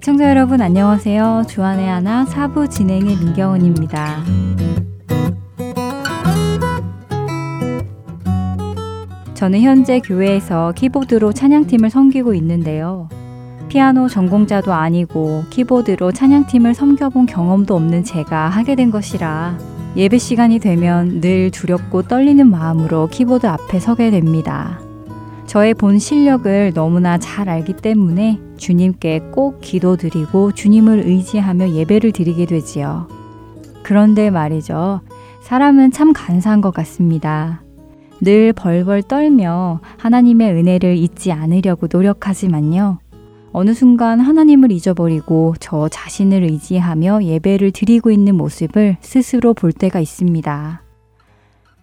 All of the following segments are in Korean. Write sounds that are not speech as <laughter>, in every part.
애청자 여러분 안녕하세요. 주안의 하나 사부 진행의 민경은입니다. 저는 현재 교회에서 키보드로 찬양팀을 섬기고 있는데요. 피아노 전공자도 아니고 키보드로 찬양팀을 섬겨본 경험도 없는 제가 하게 된 것이라 예배 시간이 되면 늘 두렵고 떨리는 마음으로 키보드 앞에 서게 됩니다. 저의 본 실력을 너무나 잘 알기 때문에 주님께 꼭 기도드리고 주님을 의지하며 예배를 드리게 되지요. 그런데 말이죠. 사람은 참 간사한 것 같습니다. 늘 벌벌 떨며 하나님의 은혜를 잊지 않으려고 노력하지만요. 어느 순간 하나님을 잊어버리고 저 자신을 의지하며 예배를 드리고 있는 모습을 스스로 볼 때가 있습니다.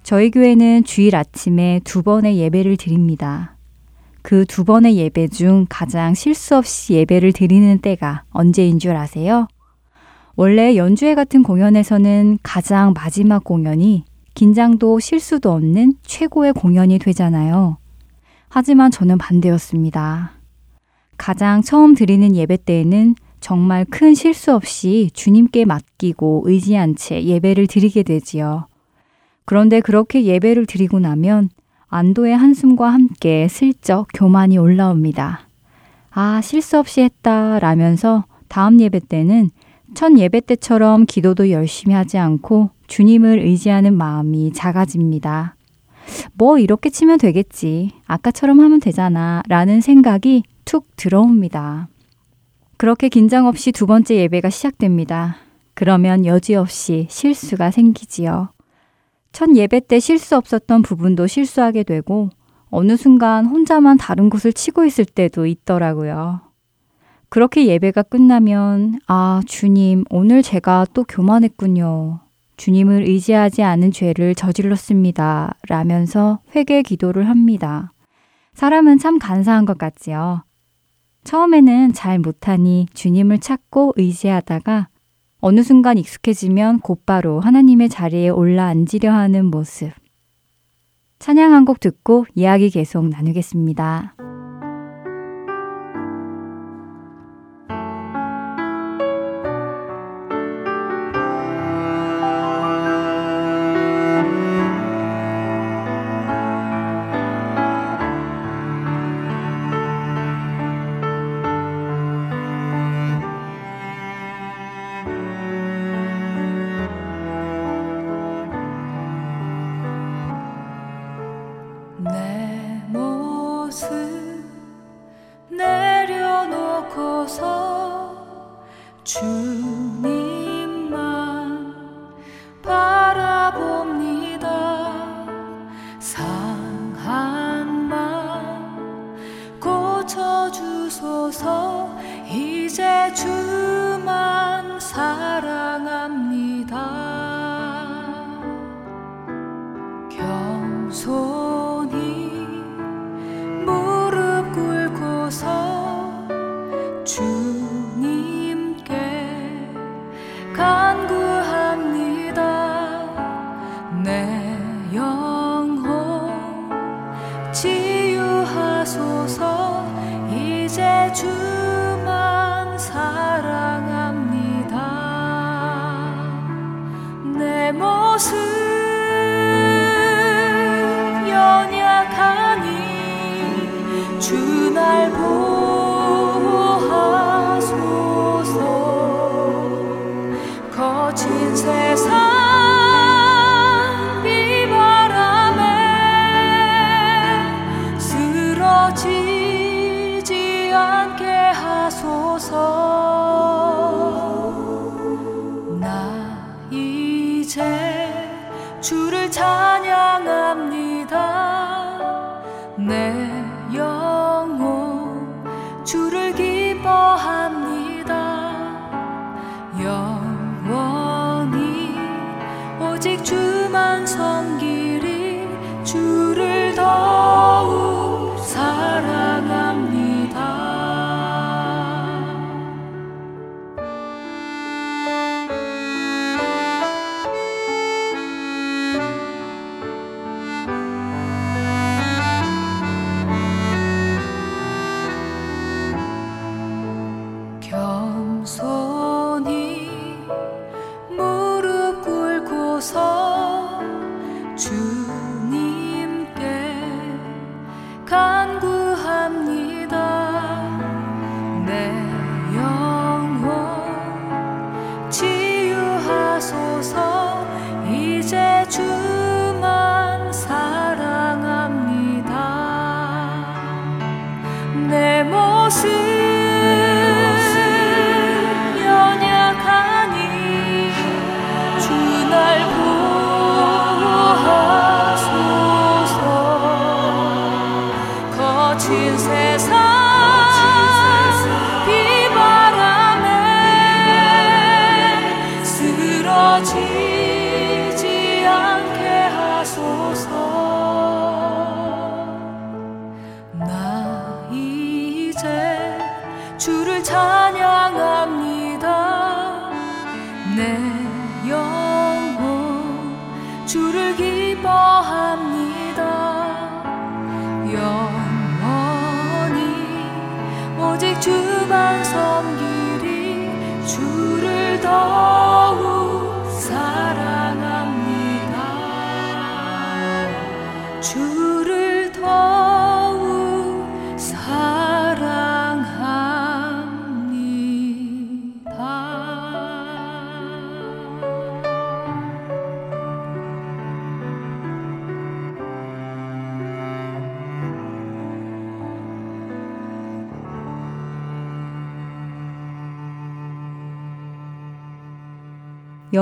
저희 교회는 주일 아침에 두 번의 예배를 드립니다. 그 두 번의 예배 중 가장 실수 없이 예배를 드리는 때가 언제인 줄 아세요? 원래 연주회 같은 공연에서는 가장 마지막 공연이 긴장도 실수도 없는 최고의 공연이 되잖아요. 하지만 저는 반대였습니다. 가장 처음 드리는 예배 때에는 정말 큰 실수 없이 주님께 맡기고 의지한 채 예배를 드리게 되지요. 그런데 그렇게 예배를 드리고 나면 안도의 한숨과 함께 슬쩍 교만이 올라옵니다. 아, 실수 없이 했다 라면서 다음 예배 때는 첫 예배 때처럼 기도도 열심히 하지 않고 주님을 의지하는 마음이 작아집니다. 뭐 이렇게 치면 되겠지. 아까처럼 하면 되잖아. 라는 생각이 툭 들어옵니다. 그렇게 긴장 없이 두 번째 예배가 시작됩니다. 그러면 여지없이 실수가 생기지요. 첫 예배 때 실수 없었던 부분도 실수하게 되고 어느 순간 혼자만 다른 곳을 치고 있을 때도 있더라고요. 그렇게 예배가 끝나면 아, 주님, 오늘 제가 또 교만했군요. 주님을 의지하지 않은 죄를 저질렀습니다. 라면서 회개 기도를 합니다. 사람은 참 간사한 것 같지요. 처음에는 잘 못하니 주님을 찾고 의지하다가 어느 순간 익숙해지면 곧바로 하나님의 자리에 올라 앉으려 하는 모습. 찬양 한 곡 듣고 이야기 계속 나누겠습니다.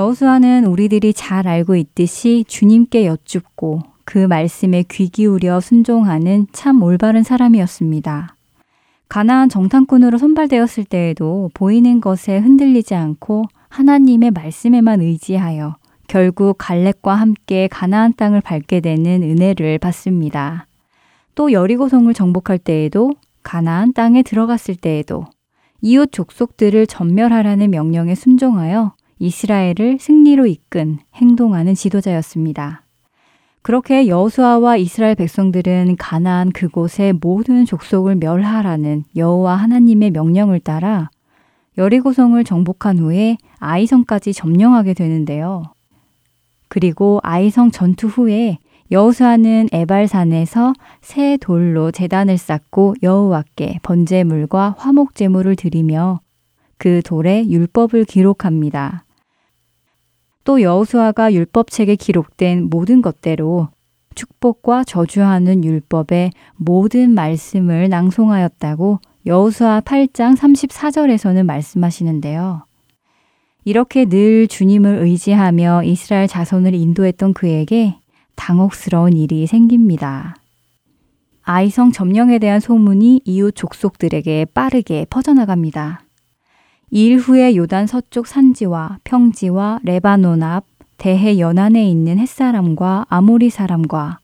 여호수아는 우리들이 잘 알고 있듯이 주님께 여쭙고 그 말씀에 귀 기울여 순종하는 참 올바른 사람이었습니다. 가나안 정탐꾼으로 선발되었을 때에도 보이는 것에 흔들리지 않고 하나님의 말씀에만 의지하여 결국 갈렙과 함께 가나안 땅을 밟게 되는 은혜를 받습니다. 또 여리고성을 정복할 때에도 가나안 땅에 들어갔을 때에도 이웃 족속들을 전멸하라는 명령에 순종하여 이스라엘을 승리로 이끈 행동하는 지도자였습니다. 그렇게 여호수아와 이스라엘 백성들은 가나안 그곳의 모든 족속을 멸하라는 여호와 하나님의 명령을 따라 여리고성을 정복한 후에 아이성까지 점령하게 되는데요. 그리고 아이성 전투 후에 여호수아는 에발산에서 새 돌로 제단을 쌓고 여호와께 번제물과 화목 제물을 드리며 그 돌에 율법을 기록합니다. 또 여호수아가 율법책에 기록된 모든 것대로 축복과 저주하는 율법의 모든 말씀을 낭송하였다고 여호수아 8장 34절에서는 말씀하시는데요. 이렇게 늘 주님을 의지하며 이스라엘 자손을 인도했던 그에게 당혹스러운 일이 생깁니다. 아이성 점령에 대한 소문이 이웃 족속들에게 빠르게 퍼져나갑니다. 일 후에 요단 서쪽 산지와 평지와 레바논 앞 대해 연안에 있는 헷 사람과 아모리 사람과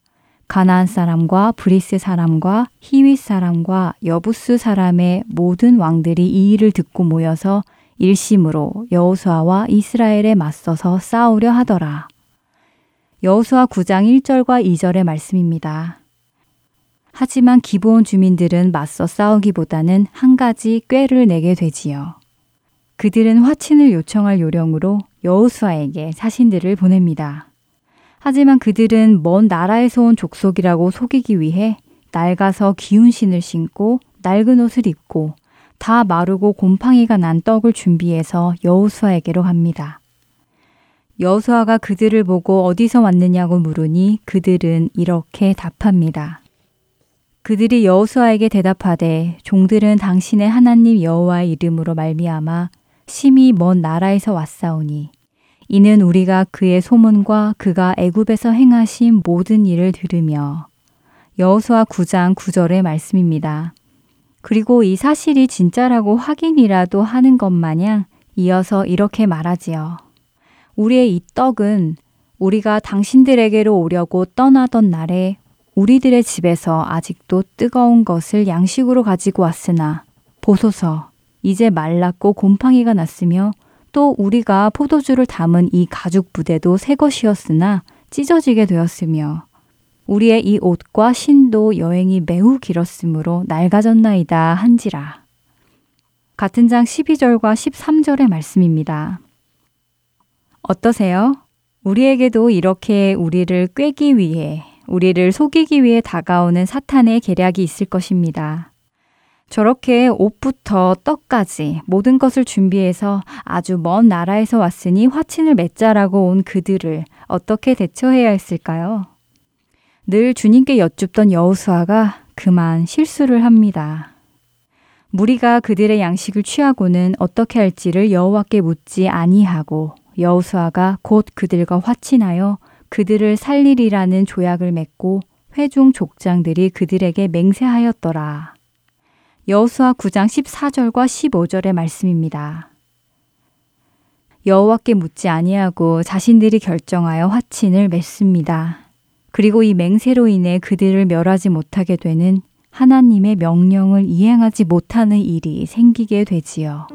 가나안 사람과 브리스 사람과 히위 사람과 여부스 사람의 모든 왕들이 이 일을 듣고 모여서 일심으로 여호수아와 이스라엘에 맞서서 싸우려 하더라. 여호수아 9장 1절과 2절의 말씀입니다. 하지만 기본 주민들은 맞서 싸우기보다는 한 가지 꾀를 내게 되지요. 그들은 화친을 요청할 요령으로 여호수아에게 사신들을 보냅니다. 하지만 그들은 먼 나라에서 온 족속이라고 속이기 위해 낡아서 기운 신을 신고 낡은 옷을 입고 다 마르고 곰팡이가 난 떡을 준비해서 여호수아에게로 갑니다. 여호수아가 그들을 보고 어디서 왔느냐고 물으니 그들은 이렇게 답합니다. 그들이 여호수아에게 대답하되 종들은 당신의 하나님 여호와의 이름으로 말미암아 심히 먼 나라에서 왔사오니 이는 우리가 그의 소문과 그가 애굽에서 행하신 모든 일을 들으며 여호수아 9장 9절의 말씀입니다. 그리고 이 사실이 진짜라고 확인이라도 하는 것 마냥 이어서 이렇게 말하지요. 우리의 이 떡은 우리가 당신들에게로 오려고 떠나던 날에 우리들의 집에서 아직도 뜨거운 것을 양식으로 가지고 왔으나 보소서 이제 말랐고 곰팡이가 났으며 또 우리가 포도주를 담은 이 가죽 부대도 새 것이었으나 찢어지게 되었으며 우리의 이 옷과 신도 여행이 매우 길었으므로 낡아졌나이다 한지라. 같은 장 12절과 13절의 말씀입니다. 어떠세요? 우리에게도 이렇게 우리를 꿰기 위해, 우리를 속이기 위해 다가오는 사탄의 계략이 있을 것입니다. 저렇게 옷부터 떡까지 모든 것을 준비해서 아주 먼 나라에서 왔으니 화친을 맺자라고 온 그들을 어떻게 대처해야 했을까요? 늘 주님께 여쭙던 여우수아가 그만 실수를 합니다. 무리가 그들의 양식을 취하고는 어떻게 할지를 여호와께 묻지 아니하고 여우수아가 곧 그들과 화친하여 그들을 살리리라는 조약을 맺고 회중 족장들이 그들에게 맹세하였더라. 여호수아 9장 14절과 15절의 말씀입니다. 여호와께 묻지 아니하고 자신들이 결정하여 화친을 맺습니다. 그리고 이 맹세로 인해 그들을 멸하지 못하게 되는 하나님의 명령을 이행하지 못하는 일이 생기게 되지요.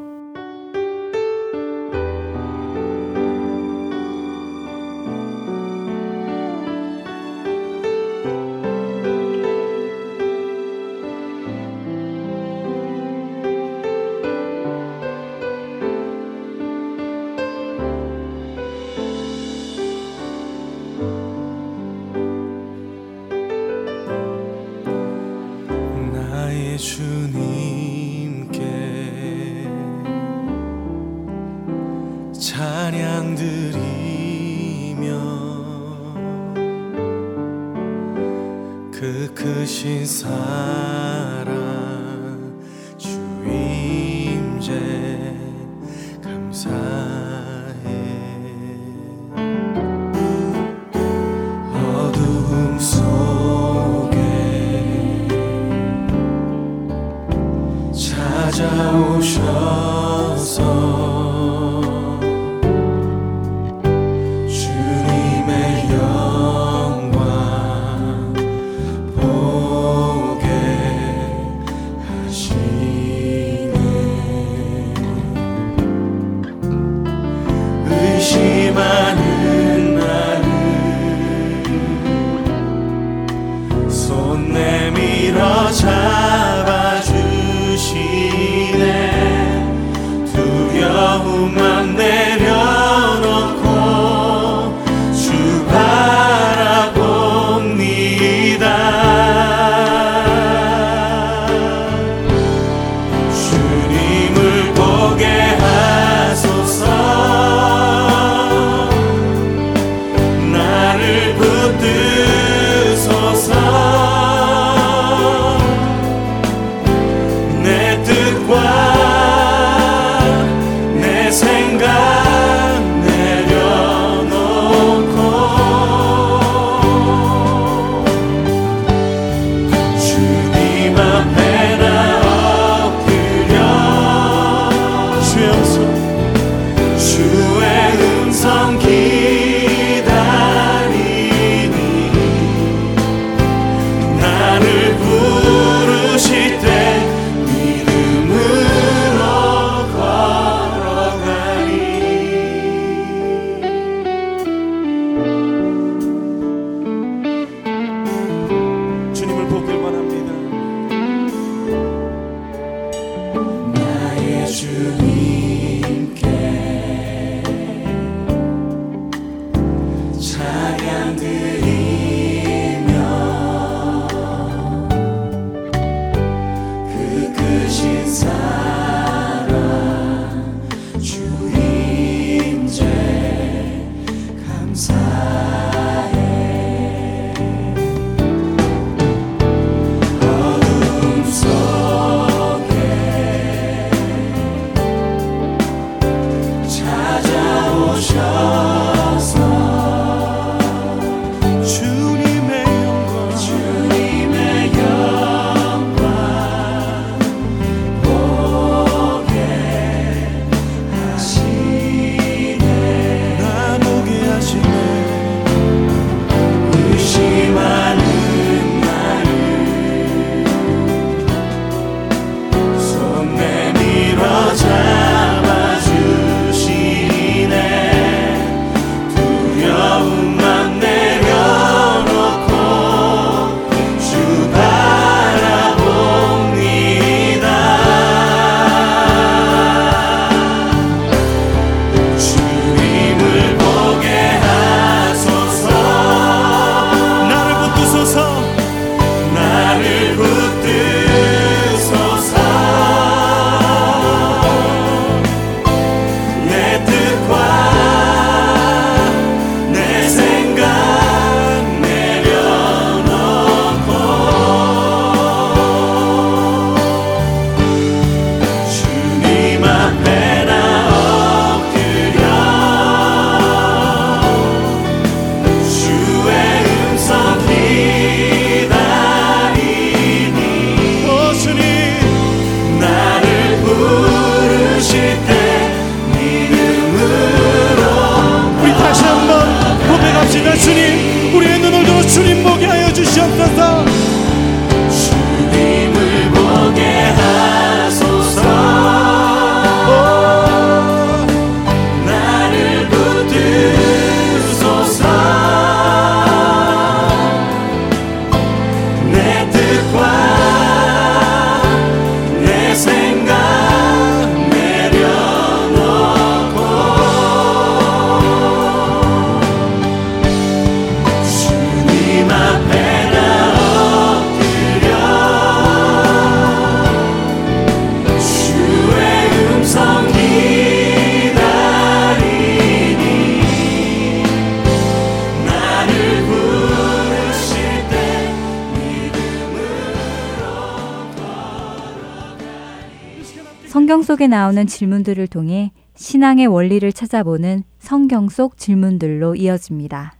속에 나오는 질문들을 통해 신앙의 원리를 찾아보는 성경 속 질문들로 이어집니다.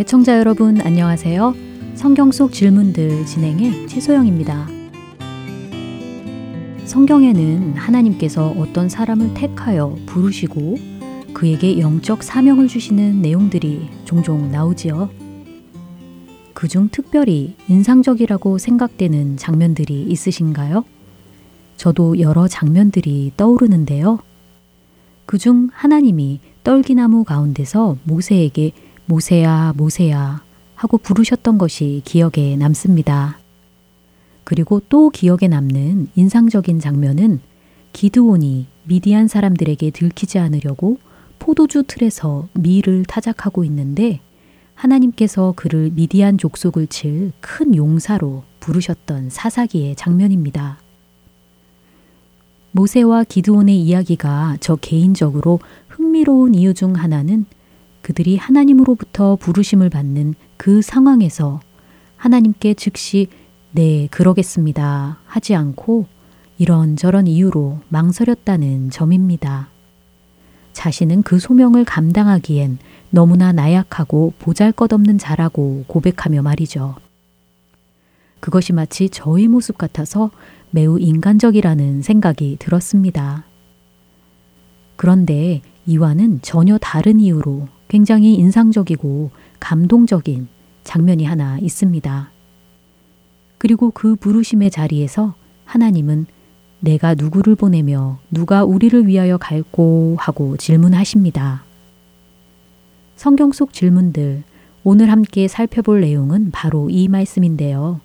애청자 여러분 안녕하세요. 성경 속 질문들 진행의 최소영입니다. 성경에는 하나님께서 어떤 사람을 택하여 부르시고 그에게 영적 사명을 주시는 내용들이 종종 나오지요. 그중 특별히 인상적이라고 생각되는 장면들이 있으신가요? 저도 여러 장면들이 떠오르는데요. 그중 하나님이 떨기나무 가운데서 모세에게 모세야, 모세야 하고 부르셨던 것이 기억에 남습니다. 그리고 또 기억에 남는 인상적인 장면은 기드온이 미디안 사람들에게 들키지 않으려고 포도주 틀에서 밀을 타작하고 있는데 하나님께서 그를 미디안 족속을 칠 큰 용사로 부르셨던 사사기의 장면입니다. 모세와 기드온의 이야기가 저 개인적으로 흥미로운 이유 중 하나는 그들이 하나님으로부터 부르심을 받는 그 상황에서 하나님께 즉시 네, 그러겠습니다. 하지 않고 이런저런 이유로 망설였다는 점입니다. 자신은 그 소명을 감당하기엔 너무나 나약하고 보잘 것 없는 자라고 고백하며 말이죠. 그것이 마치 저의 모습 같아서 매우 인간적이라는 생각이 들었습니다. 그런데 이와는 전혀 다른 이유로 굉장히 인상적이고 감동적인 장면이 하나 있습니다. 그리고 그 부르심의 자리에서 하나님은 내가 누구를 보내며 누가 우리를 위하여 갈고 하고 질문하십니다. 성경 속 질문들, 오늘 함께 살펴볼 내용은 바로 이 말씀인데요.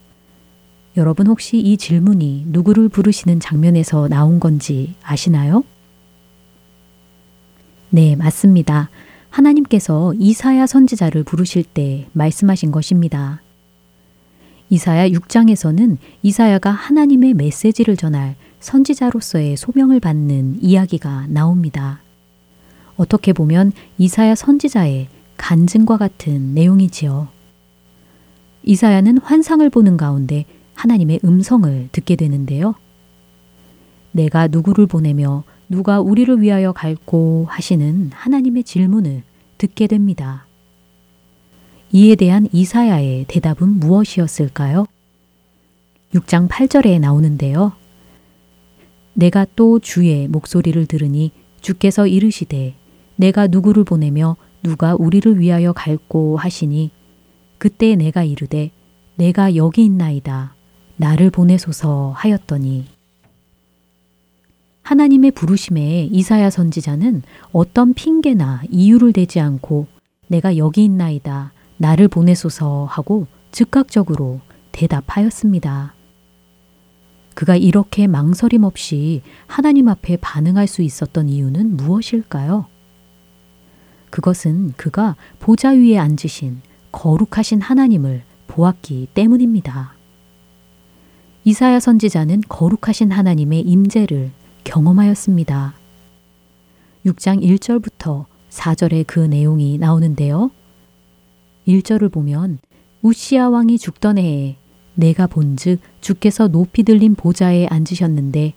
여러분 혹시 이 질문이 누구를 부르시는 장면에서 나온 건지 아시나요? 네, 맞습니다. 하나님께서 이사야 선지자를 부르실 때 말씀하신 것입니다. 이사야 6장에서는 이사야가 하나님의 메시지를 전할 선지자로서의 소명을 받는 이야기가 나옵니다. 어떻게 보면 이사야 선지자의 간증과 같은 내용이지요. 이사야는 환상을 보는 가운데 하나님의 음성을 듣게 되는데요. 내가 누구를 보내며 누가 우리를 위하여 갈고 하시는 하나님의 질문을 듣게 됩니다. 이에 대한 이사야의 대답은 무엇이었을까요? 6장 8절에 나오는데요. 내가 또 주의 목소리를 들으니 주께서 이르시되 내가 누구를 보내며 누가 우리를 위하여 갈고 하시니 그때 내가 이르되 내가 여기 있나이다 나를 보내소서 하였더니 하나님의 부르심에 이사야 선지자는 어떤 핑계나 이유를 대지 않고 내가 여기 있나이다 나를 보내소서 하고 즉각적으로 대답하였습니다. 그가 이렇게 망설임 없이 하나님 앞에 반응할 수 있었던 이유는 무엇일까요? 그것은 그가 보좌 위에 앉으신 거룩하신 하나님을 보았기 때문입니다. 이사야 선지자는 거룩하신 하나님의 임재를 경험하였습니다. 6장 1절부터 4절에 그 내용이 나오는데요. 1절을 보면 우시아 왕이 죽던 해에 내가 본즉 주께서 높이 들린 보좌에 앉으셨는데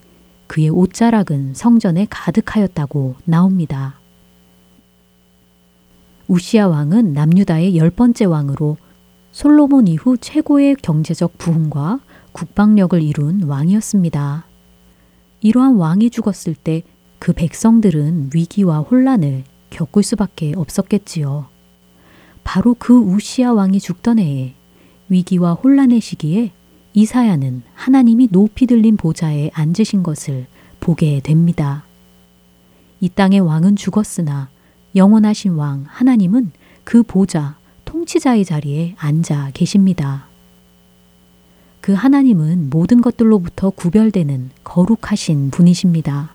그의 옷자락은 성전에 가득하였다고 나옵니다. 우시아 왕은 남유다의 열 번째 왕으로 솔로몬 이후 최고의 경제적 부흥과 국방력을 이룬 왕이었습니다. 이러한 왕이 죽었을 때 그 백성들은 위기와 혼란을 겪을 수밖에 없었겠지요. 바로 그 우시아 왕이 죽던 해에 위기와 혼란의 시기에 이사야는 하나님이 높이 들린 보좌에 앉으신 것을 보게 됩니다. 이 땅의 왕은 죽었으나 영원하신 왕 하나님은 그 보좌 통치자의 자리에 앉아 계십니다. 그 하나님은 모든 것들로부터 구별되는 거룩하신 분이십니다.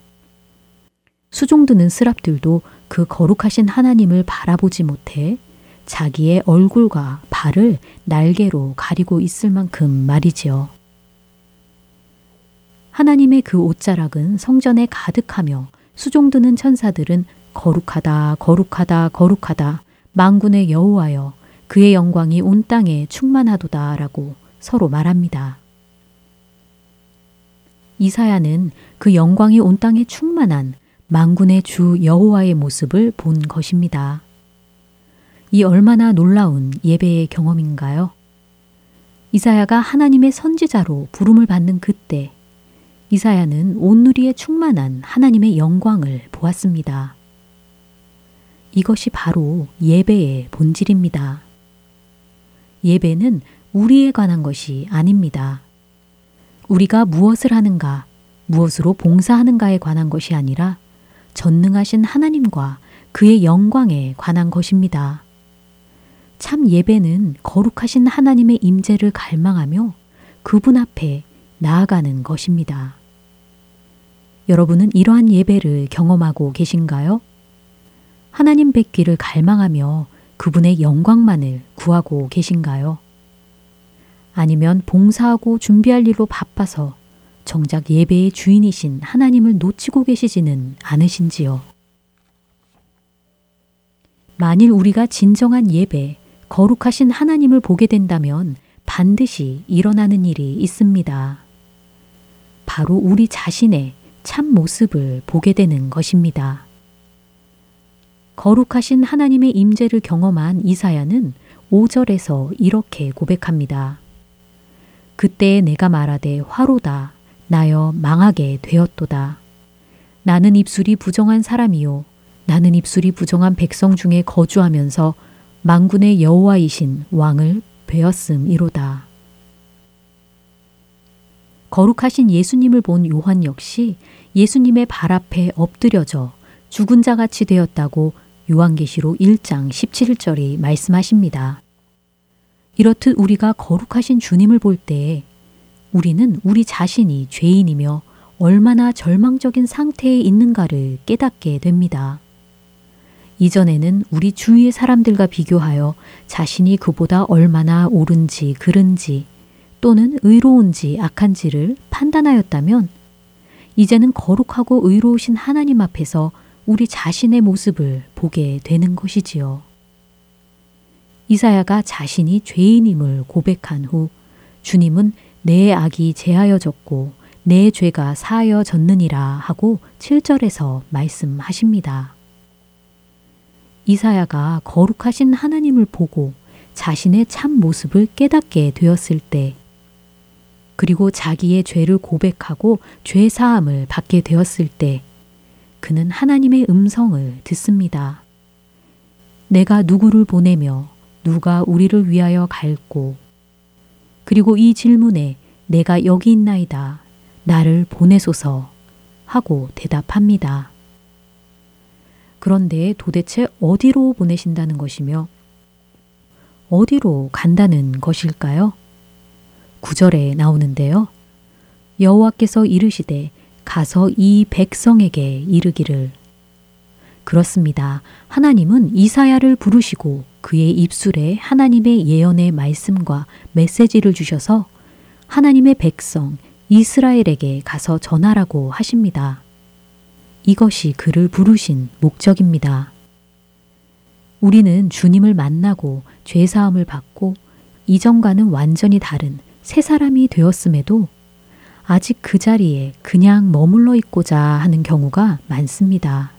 수종드는 스랍들도 그 거룩하신 하나님을 바라보지 못해 자기의 얼굴과 발을 날개로 가리고 있을 만큼 말이지요. 하나님의 그 옷자락은 성전에 가득하며 수종드는 천사들은 거룩하다, 거룩하다, 거룩하다, 망군의 여호와여, 그의 영광이 온 땅에 충만하도다라고 서로 말합니다. 이사야는 그 영광이 온 땅에 충만한 망군의 주 여호와의 모습을 본 것입니다. 이 얼마나 놀라운 예배의 경험인가요? 이사야가 하나님의 선지자로 부름을 받는 그때 이사야는 온누리에 충만한 하나님의 영광을 보았습니다. 이것이 바로 예배의 본질입니다. 예배는 우리에 관한 것이 아닙니다. 우리가 무엇을 하는가, 무엇으로 봉사하는가에 관한 것이 아니라 전능하신 하나님과 그의 영광에 관한 것입니다. 참 예배는 거룩하신 하나님의 임재를 갈망하며 그분 앞에 나아가는 것입니다. 여러분은 이러한 예배를 경험하고 계신가요? 하나님 뵙기를 갈망하며 그분의 영광만을 구하고 계신가요? 아니면 봉사하고 준비할 일로 바빠서 정작 예배의 주인이신 하나님을 놓치고 계시지는 않으신지요? 만일 우리가 진정한 예배, 거룩하신 하나님을 보게 된다면 반드시 일어나는 일이 있습니다. 바로 우리 자신의 참 모습을 보게 되는 것입니다. 거룩하신 하나님의 임재를 경험한 이사야는 5절에서 이렇게 고백합니다. 그때 내가 말하되 화로다 나여 망하게 되었도다. 나는 입술이 부정한 사람이요 나는 입술이 부정한 백성 중에 거주하면서 망군의 여호와이신 왕을 배었음이로다. 거룩하신 예수님을 본 요한 역시 예수님의 발 앞에 엎드려져 죽은 자 같이 되었다고 요한계시록 1장 17절이 말씀하십니다. 이렇듯 우리가 거룩하신 주님을 볼때 우리는 우리 자신이 죄인이며 얼마나 절망적인 상태에 있는가를 깨닫게 됩니다. 이전에는 우리 주위의 사람들과 비교하여 자신이 그보다 얼마나 옳은지 그른지 또는 의로운지 악한지를 판단하였다면 이제는 거룩하고 의로우신 하나님 앞에서 우리 자신의 모습을 보게 되는 것이지요. 이사야가 자신이 죄인임을 고백한 후 주님은 내 악이 제하여졌고 내 죄가 사하여졌느니라 하고 7절에서 말씀하십니다. 이사야가 거룩하신 하나님을 보고 자신의 참 모습을 깨닫게 되었을 때 그리고 자기의 죄를 고백하고 죄 사함을 받게 되었을 때 그는 하나님의 음성을 듣습니다. 내가 누구를 보내며 누가 우리를 위하여 갈고 그리고 이 질문에 내가 여기 있나이다. 나를 보내소서 하고 대답합니다. 그런데 도대체 어디로 보내신다는 것이며 어디로 간다는 것일까요? 구절에 나오는데요. 여호와께서 이르시되 가서 이 백성에게 이르기를 그렇습니다. 하나님은 이사야를 부르시고 그의 입술에 하나님의 예언의 말씀과 메시지를 주셔서 하나님의 백성 이스라엘에게 가서 전하라고 하십니다. 이것이 그를 부르신 목적입니다. 우리는 주님을 만나고 죄사함을 받고 이전과는 완전히 다른 새 사람이 되었음에도 아직 그 자리에 그냥 머물러 있고자 하는 경우가 많습니다.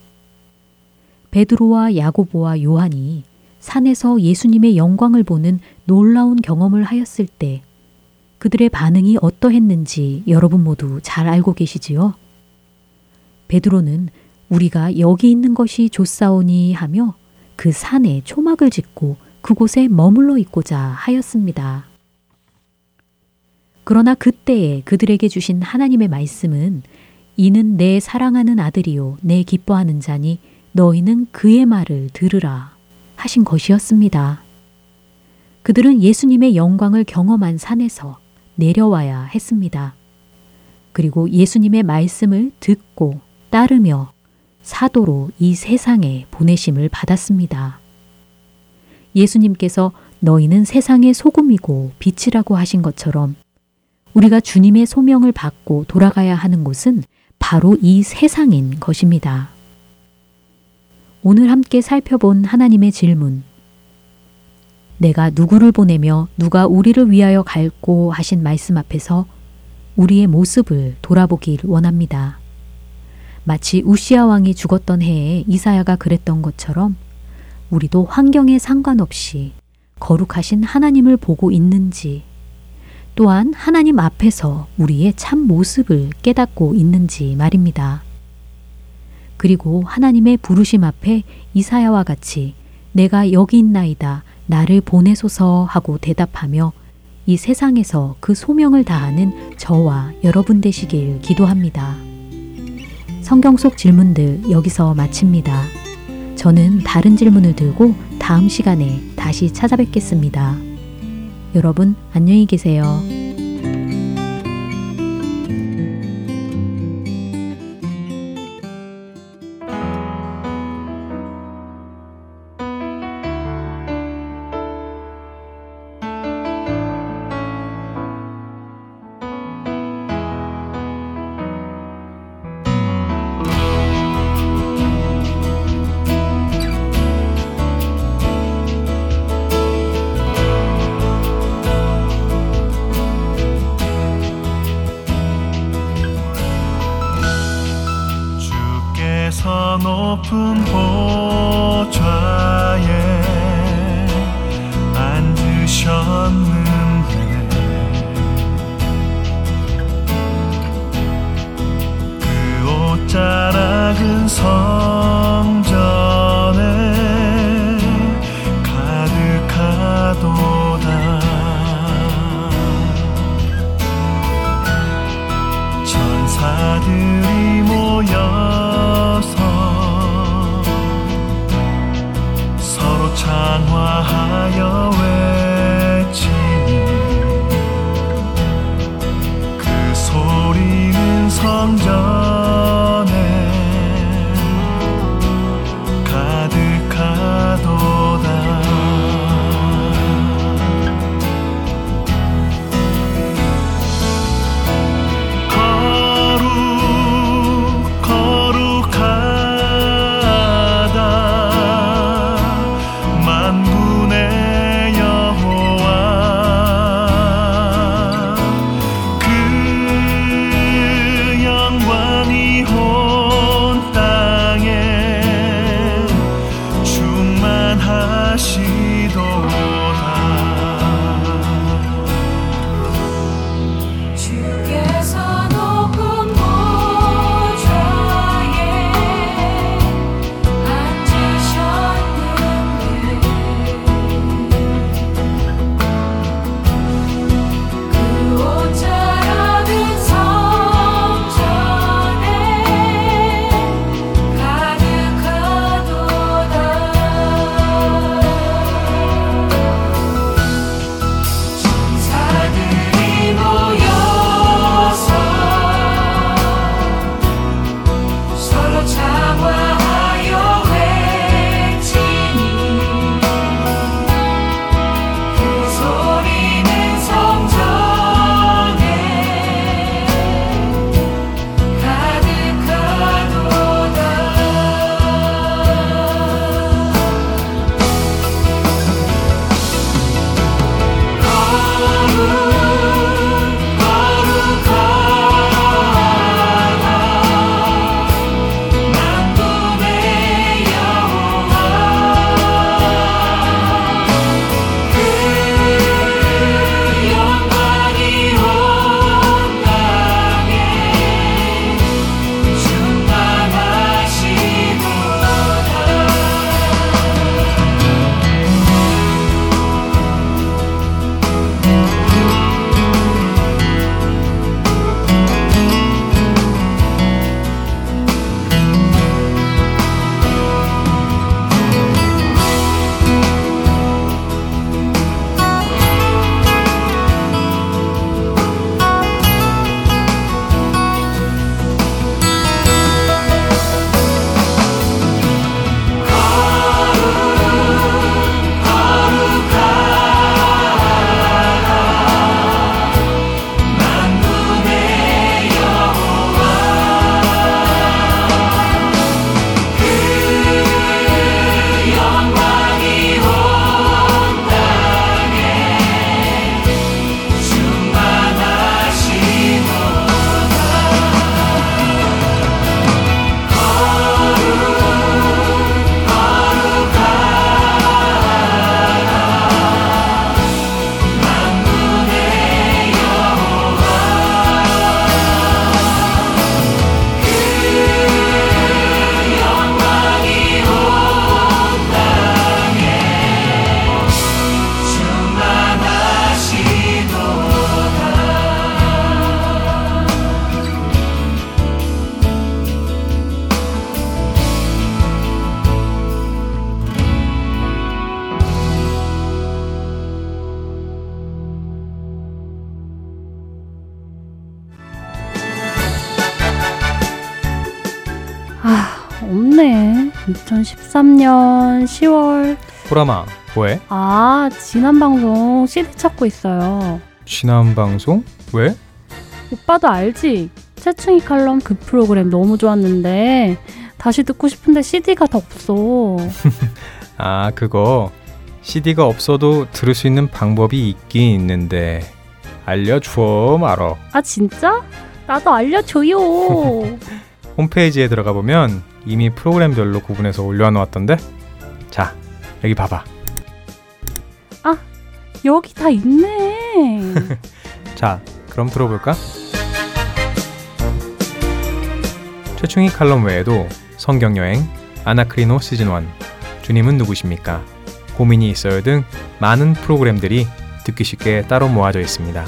베드로와 야고보와 요한이 산에서 예수님의 영광을 보는 놀라운 경험을 하였을 때 그들의 반응이 어떠했는지 여러분 모두 잘 알고 계시지요? 베드로는 우리가 여기 있는 것이 좋사오니 하며 그 산에 초막을 짓고 그곳에 머물러 있고자 하였습니다. 그러나 그때에 그들에게 주신 하나님의 말씀은 이는 내 사랑하는 아들이요 내 기뻐하는 자니 너희는 그의 말을 들으라 하신 것이었습니다. 그들은 예수님의 영광을 경험한 산에서 내려와야 했습니다. 그리고 예수님의 말씀을 듣고 따르며 사도로 이 세상에 보내심을 받았습니다. 예수님께서 너희는 세상의 소금이고 빛이라고 하신 것처럼 우리가 주님의 소명을 받고 돌아가야 하는 곳은 바로 이 세상인 것입니다. 오늘 함께 살펴본 하나님의 질문. 내가 누구를 보내며 누가 우리를 위하여 갈고 하신 말씀 앞에서 우리의 모습을 돌아보길 원합니다. 마치 우시아 왕이 죽었던 해에 이사야가 그랬던 것처럼 우리도 환경에 상관없이 거룩하신 하나님을 보고 있는지 또한 하나님 앞에서 우리의 참 모습을 깨닫고 있는지 말입니다. 그리고 하나님의 부르심 앞에 이사야와 같이 내가 여기 있나이다 나를 보내소서 하고 대답하며 이 세상에서 그 소명을 다하는 저와 여러분 되시길 기도합니다. 성경 속 질문들 여기서 마칩니다. 저는 다른 질문을 들고 다음 시간에 다시 찾아뵙겠습니다. 여러분 안녕히 계세요. 보라마, 뭐해? 아, 지난 방송 CD 찾고 있어요. 지난 방송? 왜? 오빠도 알지? 최충이 칼럼 그 프로그램 너무 좋았는데 다시 듣고 싶은데 CD가 더 없어. <laughs> 아, 그거 CD가 없어도 들을 수 있는 방법이 있긴 있는데 알려줘 말어. 아 진짜? 나도 알려줘요. <laughs> 홈페이지에 들어가 보면 이미 프로그램별로 구분해서 올려놓았던데. 자, 여기 봐봐. 여기 다 있네. <laughs> 자, 그럼 들어볼까? 최충희 칼럼 외에도 성경여행, 아나크리노 시즌 1, 주님은 누구십니까? 고민이 있어요 등 많은 프로그램들이 듣기 쉽게 따로 모아져 있습니다.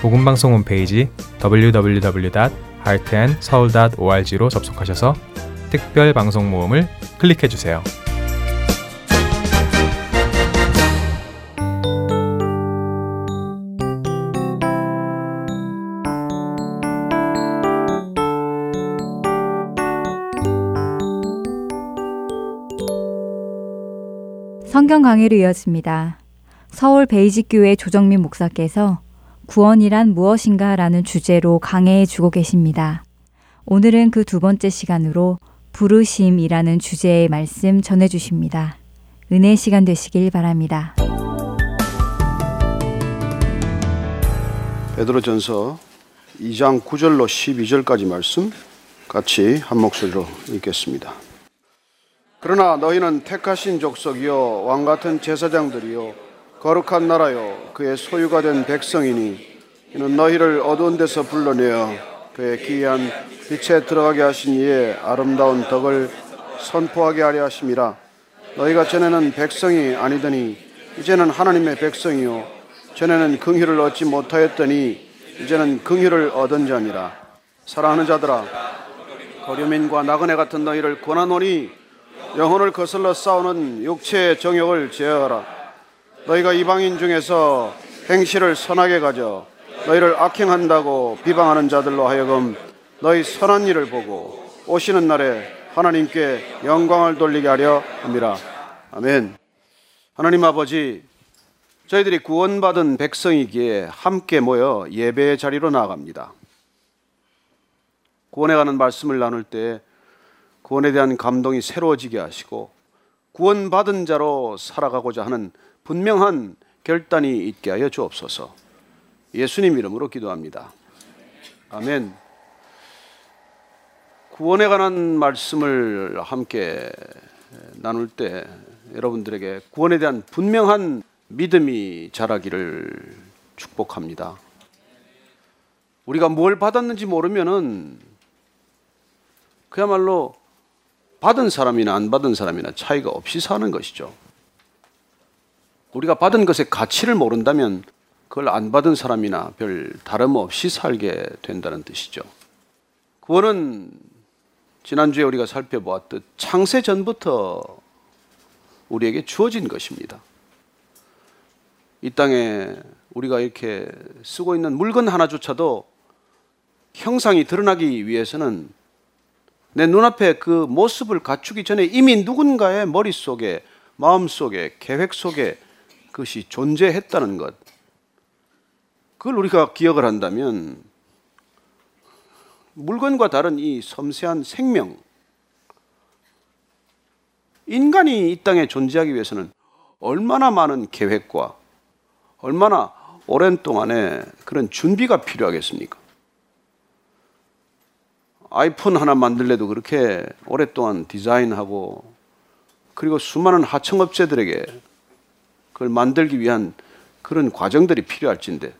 복음방송 홈페이지 www.heartandseoul.org로 접속하셔서 특별 방송 모음을 클릭해 주세요. 강의로 이어집니다. 서울 베이직교회 조정민 목사께서 구원이란 무엇인가 라는 주제로 강해해 주고 계십니다. 오늘은 그 두 번째 시간으로 부르심이라는 주제의 말씀 전해 주십니다. 은혜 시간 되시길 바랍니다. 베드로전서 2장 9절로 12절까지 말씀 같이 한 목소리로 읽겠습니다. 그러나 너희는 택하신 족속이요 왕 같은 제사장들이요 거룩한 나라요 그의 소유가 된 백성이니 이는 너희를 어두운 데서 불러내어 그의 기이한 빛에 들어가게 하신 이의 아름다운 덕을 선포하게 하려 하심이라. 너희가 전에는 백성이 아니더니 이제는 하나님의 백성이요 전에는 긍휼을 얻지 못하였더니 이제는 긍휼을 얻은 자니라. 사랑하는 자들아 거류민과 나그네 같은 너희를 권하노니 영혼을 거슬러 싸우는 육체의 정욕을 제어하라. 너희가 이방인 중에서 행실을 선하게 가져 너희를 악행한다고 비방하는 자들로 하여금 너희 선한 일을 보고 오시는 날에 하나님께 영광을 돌리게 하려 함이라. 아멘. 하나님 아버지 저희들이 구원받은 백성이기에 함께 모여 예배의 자리로 나아갑니다. 구원에 관한 말씀을 나눌 때 구원에 대한 감동이 새로워지게 하시고 구원받은 자로 살아가고자 하는 분명한 결단이 있게 하여 주옵소서. 예수님 이름으로 기도합니다. 아멘. 구원에 관한 말씀을 함께 나눌 때 여러분들에게 구원에 대한 분명한 믿음이 자라기를 축복합니다. 우리가 뭘 받았는지 모르면은 그야말로 받은 사람이나 안 받은 사람이나 차이가 없이 사는 것이죠. 우리가 받은 것의 가치를 모른다면 그걸 안 받은 사람이나 별 다름없이 살게 된다는 뜻이죠. 구원은 지난주에 우리가 살펴보았듯 창세 전부터 우리에게 주어진 것입니다. 이 땅에 우리가 이렇게 쓰고 있는 물건 하나조차도 형상이 드러나기 위해서는 내 눈앞에 그 모습을 갖추기 전에 이미 누군가의 머릿속에, 마음속에, 계획 속에 그것이 존재했다는 것. 그걸 우리가 기억을 한다면 물건과 다른 이 섬세한 생명, 인간이 이 땅에 존재하기 위해서는 얼마나 많은 계획과 얼마나 오랜 동안에 그런 준비가 필요하겠습니까? 아이폰 하나 만들래도 그렇게 오랫동안 디자인하고 그리고 수많은 하청업체들에게 그걸 만들기 위한 그런 과정들이 필요할진데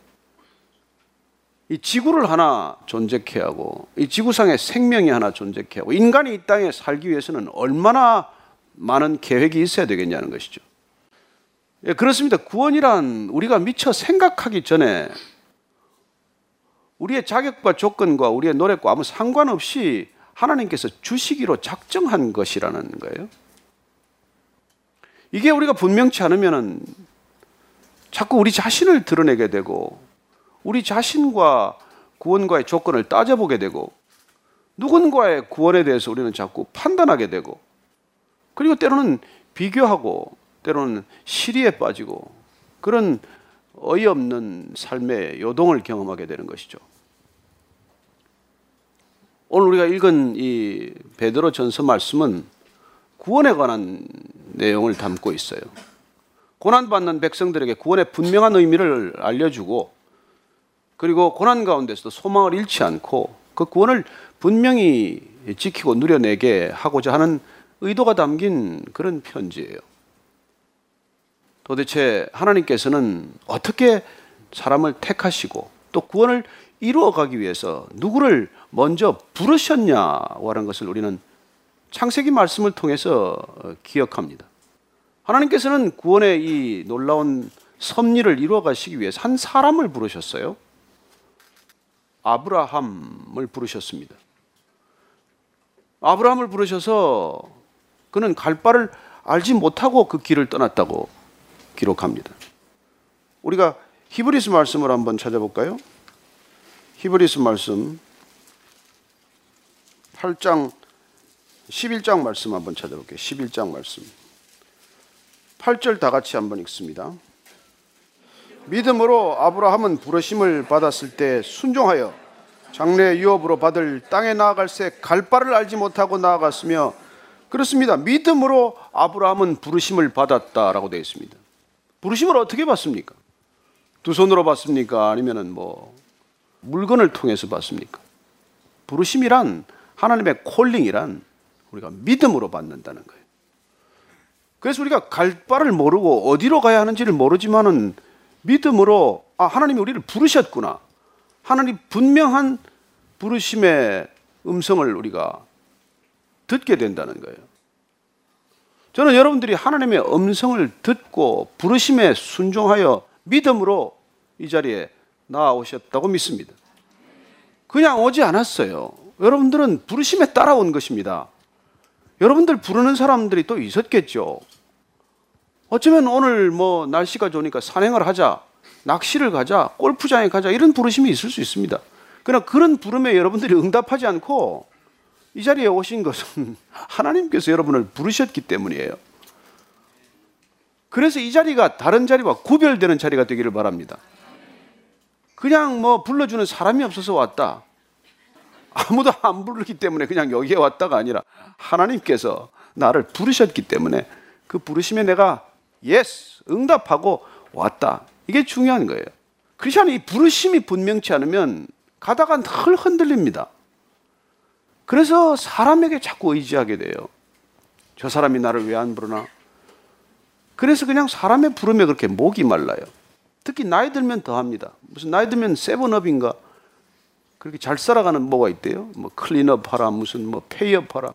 이 지구를 하나 존재케 하고 이 지구상에 생명이 하나 존재케 하고 인간이 이 땅에 살기 위해서는 얼마나 많은 계획이 있어야 되겠냐는 것이죠. 예, 그렇습니다. 구원이란 우리가 미처 생각하기 전에 우리의 자격과 조건과 우리의 노력과 아무 상관없이 하나님께서 주시기로 작정한 것이라는 거예요. 이게 우리가 분명치 않으면 자꾸 우리 자신을 드러내게 되고 우리 자신과 구원과의 조건을 따져보게 되고 누군가의 구원에 대해서 우리는 자꾸 판단하게 되고 그리고 때로는 비교하고 때로는 시리에 빠지고 그런 어이없는 삶의 요동을 경험하게 되는 것이죠. 오늘 우리가 읽은 이 베드로 전서 말씀은 구원에 관한 내용을 담고 있어요. 고난받는 백성들에게 구원의 분명한 의미를 알려주고 그리고 고난 가운데서도 소망을 잃지 않고 그 구원을 분명히 지키고 누려내게 하고자 하는 의도가 담긴 그런 편지예요. 도대체 하나님께서는 어떻게 사람을 택하시고 또 구원을 이루어 가기 위해서 누구를 먼저 부르셨냐라는 것을 우리는 창세기 말씀을 통해서 기억합니다. 하나님께서는 구원의 이 놀라운 섭리를 이루어 가시기 위해서 한 사람을 부르셨어요. 아브라함을 부르셨습니다. 아브라함을 부르셔서 그는 갈 바를 알지 못하고 그 길을 떠났다고 기록합니다. 우리가 히브리스 말씀을 한번 찾아볼까요? 히브리스 말씀 8장 11장 말씀 한번 찾아볼게요. 11장 말씀. 8절 다 같이 한번 읽습니다. 믿음으로 아브라함은 부르심을 받았을 때 순종하여 장래 유업으로 받을 땅에 나아갈 새 갈 바를 알지 못하고 나아갔으며 그렇습니다. 믿음으로 아브라함은 부르심을 받았다라고 되어 있습니다. 부르심을 어떻게 받습니까? 두 손으로 받습니까? 아니면은 뭐 물건을 통해서 받습니까? 부르심이란 하나님의 콜링이란 우리가 믿음으로 받는다는 거예요. 그래서 우리가 갈 바를 모르고 어디로 가야 하는지를 모르지만은 믿음으로 아 하나님이 우리를 부르셨구나. 하나님 분명한 부르심의 음성을 우리가 듣게 된다는 거예요. 저는 여러분들이 하나님의 음성을 듣고 부르심에 순종하여 믿음으로 이 자리에 나오셨다고 믿습니다. 그냥 오지 않았어요. 여러분들은 부르심에 따라온 것입니다. 여러분들 부르는 사람들이 또 있었겠죠. 어쩌면 오늘 뭐 날씨가 좋으니까 산행을 하자, 낚시를 가자, 골프장에 가자 이런 부르심이 있을 수 있습니다. 그러나 그런 부름에 여러분들이 응답하지 않고 이 자리에 오신 것은 <laughs> 하나님께서 여러분을 부르셨기 때문이에요. 그래서 이 자리가 다른 자리와 구별되는 자리가 되기를 바랍니다. 그냥 뭐 불러주는 사람이 없어서 왔다. 아무도 안 부르기 때문에 그냥 여기에 왔다가 아니라 하나님께서 나를 부르셨기 때문에 그 부르심에 내가 yes 응답하고 왔다. 이게 중요한 거예요. 그렇지 이 부르심이 분명치 않으면 가다가 늘 흔들립니다. 그래서 사람에게 자꾸 의지하게 돼요. 저 사람이 나를 왜 안 부르나? 그래서 그냥 사람의 부름에 그렇게 목이 말라요. 특히 나이 들면 더 합니다. 무슨 나이 들면 seven up인가? 그렇게 잘 살아가는 뭐가 있대요? 뭐 clean up 하라, 무슨 뭐 pay up 하라.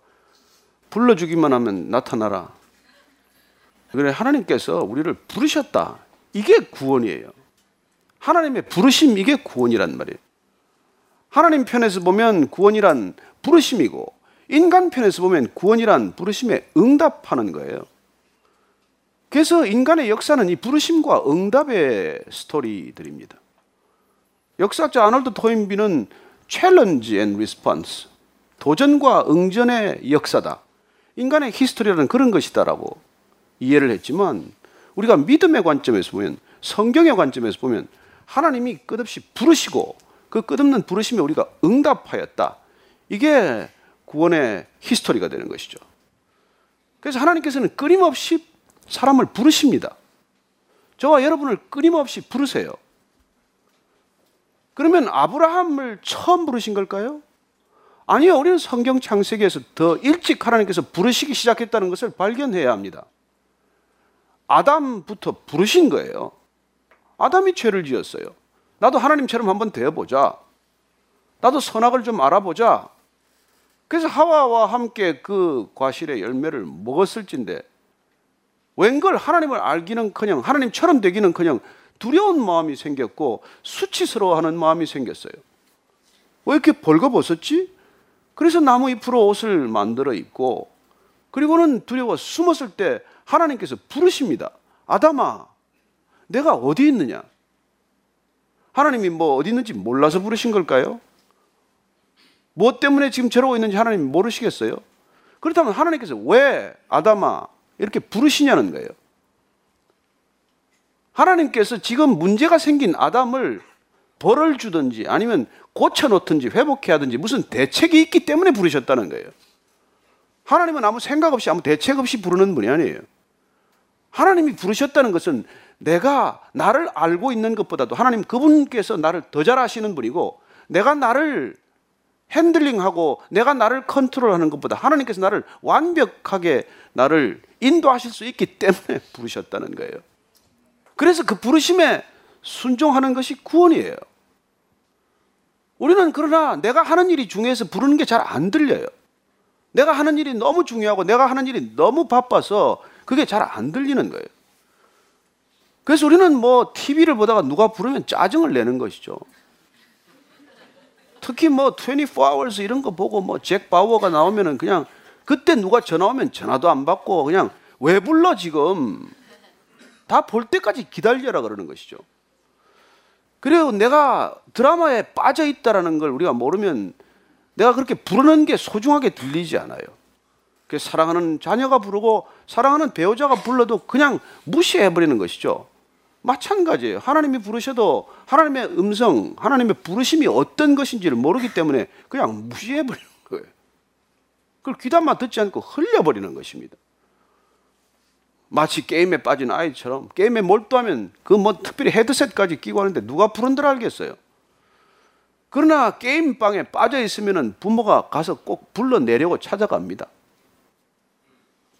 불러주기만 하면 나타나라. 그래, 하나님께서 우리를 부르셨다. 이게 구원이에요. 하나님의 부르심, 이게 구원이란 말이에요. 하나님 편에서 보면 구원이란 부르심이고 인간 편에서 보면 구원이란 부르심에 응답하는 거예요. 그래서 인간의 역사는 이 부르심과 응답의 스토리들입니다. 역사학자 아놀드 토인비는 challenge and response 도전과 응전의 역사다. 인간의 history라는 그런 것이다라고 이해를 했지만 우리가 믿음의 관점에서 보면 성경의 관점에서 보면 하나님이 끝없이 부르시고 그 끝없는 부르심에 우리가 응답하였다. 이게 구원의 히스토리가 되는 것이죠. 그래서 하나님께서는 끊임없이 사람을 부르십니다. 저와 여러분을 끊임없이 부르세요. 그러면 아브라함을 처음 부르신 걸까요? 아니요. 우리는 성경 창세기에서 더 일찍 하나님께서 부르시기 시작했다는 것을 발견해야 합니다. 아담부터 부르신 거예요. 아담이 죄를 지었어요. 나도 하나님처럼 한번 되어보자. 나도 선악을 좀 알아보자. 그래서 하와와 함께 그 과실의 열매를 먹었을진데 웬걸 하나님을 알기는 커녕 하나님처럼 되기는 커녕 두려운 마음이 생겼고 수치스러워하는 마음이 생겼어요. 왜 이렇게 벌거벗었지? 그래서 나무 잎으로 옷을 만들어 입고 그리고는 두려워 숨었을 때 하나님께서 부르십니다. 아담아, 내가 어디 있느냐? 하나님이 뭐 어디 있는지 몰라서 부르신 걸까요? 무엇 때문에 지금 저러고 있는지 하나님 모르시겠어요? 그렇다면 하나님께서 왜 아담아 이렇게 부르시냐는 거예요. 하나님께서 지금 문제가 생긴 아담을 벌을 주든지 아니면 고쳐놓든지 회복해야 하든지 무슨 대책이 있기 때문에 부르셨다는 거예요. 하나님은 아무 생각 없이 아무 대책 없이 부르는 분이 아니에요. 하나님이 부르셨다는 것은 내가 나를 알고 있는 것보다도 하나님 그분께서 나를 더 잘 아시는 분이고 내가 나를 핸들링하고 내가 나를 컨트롤하는 것보다 하나님께서 나를 완벽하게 나를 인도하실 수 있기 때문에 <laughs> 부르셨다는 거예요. 그래서 그 부르심에 순종하는 것이 구원이에요. 우리는 그러나 내가 하는 일이 중요해서 부르는 게 잘 안 들려요. 내가 하는 일이 너무 중요하고 내가 하는 일이 너무 바빠서 그게 잘 안 들리는 거예요. 그래서 우리는 뭐 TV를 보다가 누가 부르면 짜증을 내는 것이죠. 특히 뭐 24hours 이런 거 보고 뭐 잭 바워가 나오면은 그냥 그때 누가 전화 오면 전화도 안 받고 그냥 왜 불러 지금 다 볼 때까지 기다려라 그러는 것이죠. 그리고 내가 드라마에 빠져 있다라는 걸 우리가 모르면 내가 그렇게 부르는 게 소중하게 들리지 않아요. 사랑하는 자녀가 부르고 사랑하는 배우자가 불러도 그냥 무시해 버리는 것이죠. 마찬가지예요. 하나님이 부르셔도 하나님의 음성, 하나님의 부르심이 어떤 것인지를 모르기 때문에 그냥 무시해 버리는 거예요. 그걸 귀담아 듣지 않고 흘려버리는 것입니다. 마치 게임에 빠진 아이처럼 게임에 몰두하면 그 뭐 특별히 헤드셋까지 끼고 하는데 누가 부른들 알겠어요. 그러나 게임방에 빠져 있으면 부모가 가서 꼭 불러내려고 찾아갑니다.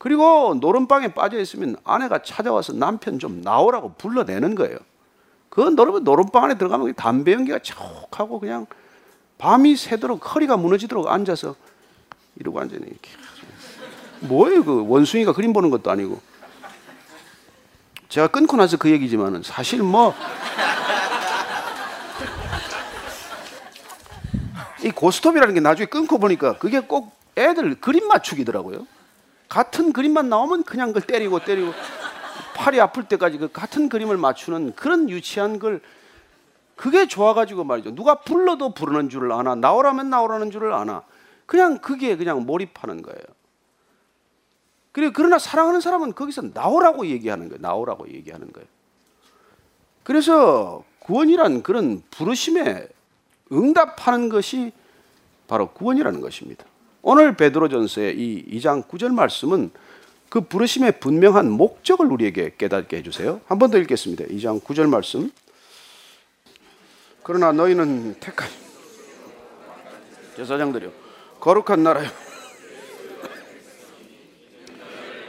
그리고 노름방에 빠져 있으면 아내가 찾아와서 남편 좀 나오라고 불러내는 거예요. 그 노름, 노름방 안에 들어가면 담배 연기가 촉하고 그냥 밤이 새도록 허리가 무너지도록 앉아서 이러고 이렇게. 뭐예요, 그 원숭이가 그림 보는 것도 아니고. 제가 끊고 나서 그 얘기지만은 사실 뭐. 이 고스톱이라는 게 나중에 끊고 보니까 그게 꼭 애들 그림 맞추기더라고요. 같은 그림만 나오면 그냥 그걸 때리고 때리고 팔이 아플 때까지 그 같은 그림을 맞추는 그런 유치한 걸 그게 좋아가지고 말이죠. 누가 불러도 부르는 줄을 아나 나오라면 나오라는 줄을 아나 그냥 그게 그냥 몰입하는 거예요. 그리고 그러나 사랑하는 사람은 거기서 나오라고 얘기하는 거예요. 나오라고 얘기하는 거예요. 그래서 구원이란 그런 부르심에 응답하는 것이 바로 구원이라는 것입니다. 오늘 베드로전서의 이 2장 9절 말씀은 그 부르심의 분명한 목적을 우리에게 깨닫게 해주세요. 한 번 더 읽겠습니다. 2장 9절 말씀. 그러나 너희는 택한 제사장들이요 거룩한 나라요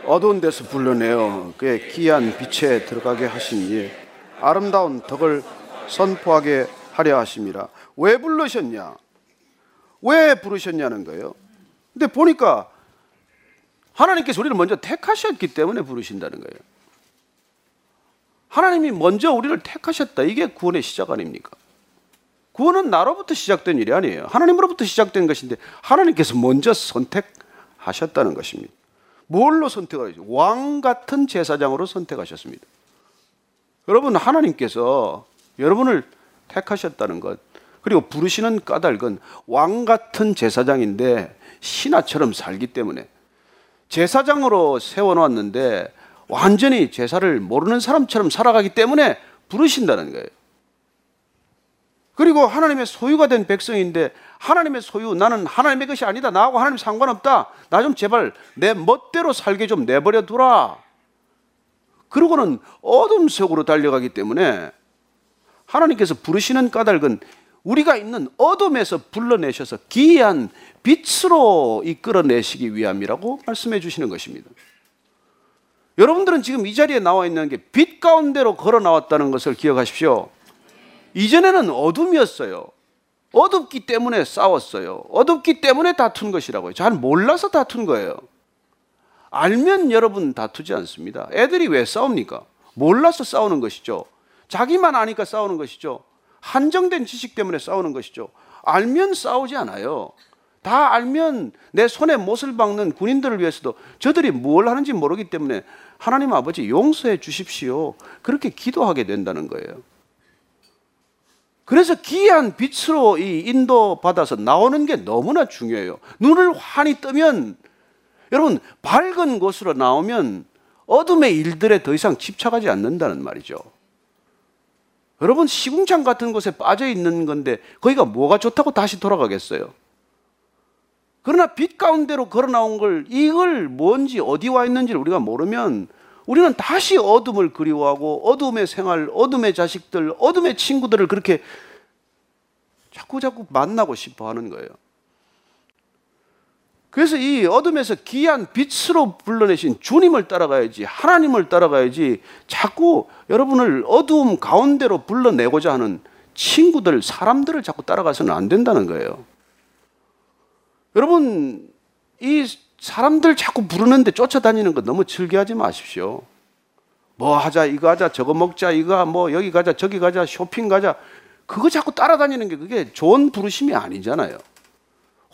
어두운 데서 불러내어 그의 귀한 빛에 들어가게 이 아름다운 덕을 선포하게 하려 하심이라 왜 부르셨냐 왜 부르셨냐는 거예요 근데 보니까 하나님께서 우리를 먼저 택하셨기 때문에 부르신다는 거예요. 하나님이 먼저 우리를 택하셨다. 이게 구원의 시작 아닙니까? 구원은 나로부터 시작된 일이 아니에요. 하나님으로부터 시작된 것인데 하나님께서 먼저 선택하셨다는 것입니다. 뭘로 선택하셨죠? 왕 같은 제사장으로 선택하셨습니다. 여러분 하나님께서 여러분을 택하셨다는 것 그리고 부르시는 까닭은 왕 같은 제사장인데 신하처럼 살기 때문에 제사장으로 세워놓았는데 완전히 제사를 모르는 사람처럼 살아가기 때문에 부르신다는 거예요. 그리고 하나님의 소유가 된 백성인데 하나님의 소유 나는 하나님의 것이 아니다. 나하고 하나님 상관없다. 나 좀 제발 내 멋대로 살게 좀 내버려 두라. 그러고는 어둠 속으로 달려가기 때문에 하나님께서 부르시는 까닭은 우리가 있는 어둠에서 불러내셔서 기이한 빛으로 이끌어내시기 위함이라고 말씀해 주시는 것입니다. 여러분들은 지금 이 자리에 나와 있는 게 빛 가운데로 걸어 나왔다는 것을 기억하십시오. 이전에는 어둠이었어요. 어둡기 때문에 싸웠어요. 어둡기 때문에 다툰 것이라고요. 잘 몰라서 다툰 거예요. 알면 여러분 다투지 않습니다. 애들이 왜 싸웁니까? 몰라서 싸우는 것이죠. 자기만 아니까 싸우는 것이죠. 한정된 지식 때문에 싸우는 것이죠. 알면 싸우지 않아요. 다 알면 내 손에 못을 박는 군인들을 위해서도 저들이 뭘 하는지 모르기 때문에 하나님 아버지 용서해 주십시오. 그렇게 기도하게 된다는 거예요. 그래서 기이한 빛으로 이 인도 받아서 나오는 게 너무나 중요해요. 눈을 환히 뜨면 여러분 밝은 곳으로 나오면 어둠의 일들에 더 이상 집착하지 않는다는 말이죠. 여러분 시궁창 같은 곳에 빠져 있는 건데 거기가 뭐가 좋다고 다시 돌아가겠어요? 그러나 빛 가운데로 걸어 나온 걸 이걸 뭔지 어디 와 있는지를 우리가 모르면 우리는 다시 어둠을 그리워하고 어둠의 생활, 어둠의 자식들, 어둠의 친구들을 그렇게 자꾸 자꾸 만나고 싶어 하는 거예요. 그래서 이 어둠에서 귀한 빛으로 불러내신 주님을 따라가야지, 하나님을 따라가야지, 자꾸 여러분을 어두움 가운데로 불러내고자 하는 친구들, 사람들을 자꾸 따라가서는 안 된다는 거예요. 여러분, 이 사람들 자꾸 부르는데 쫓아다니는 거 너무 즐겨하지 마십시오. 뭐 하자, 이거 하자, 저거 먹자, 이거 뭐 여기 가자, 저기 가자, 쇼핑 가자. 그거 자꾸 따라다니는 게 그게 좋은 부르심이 아니잖아요.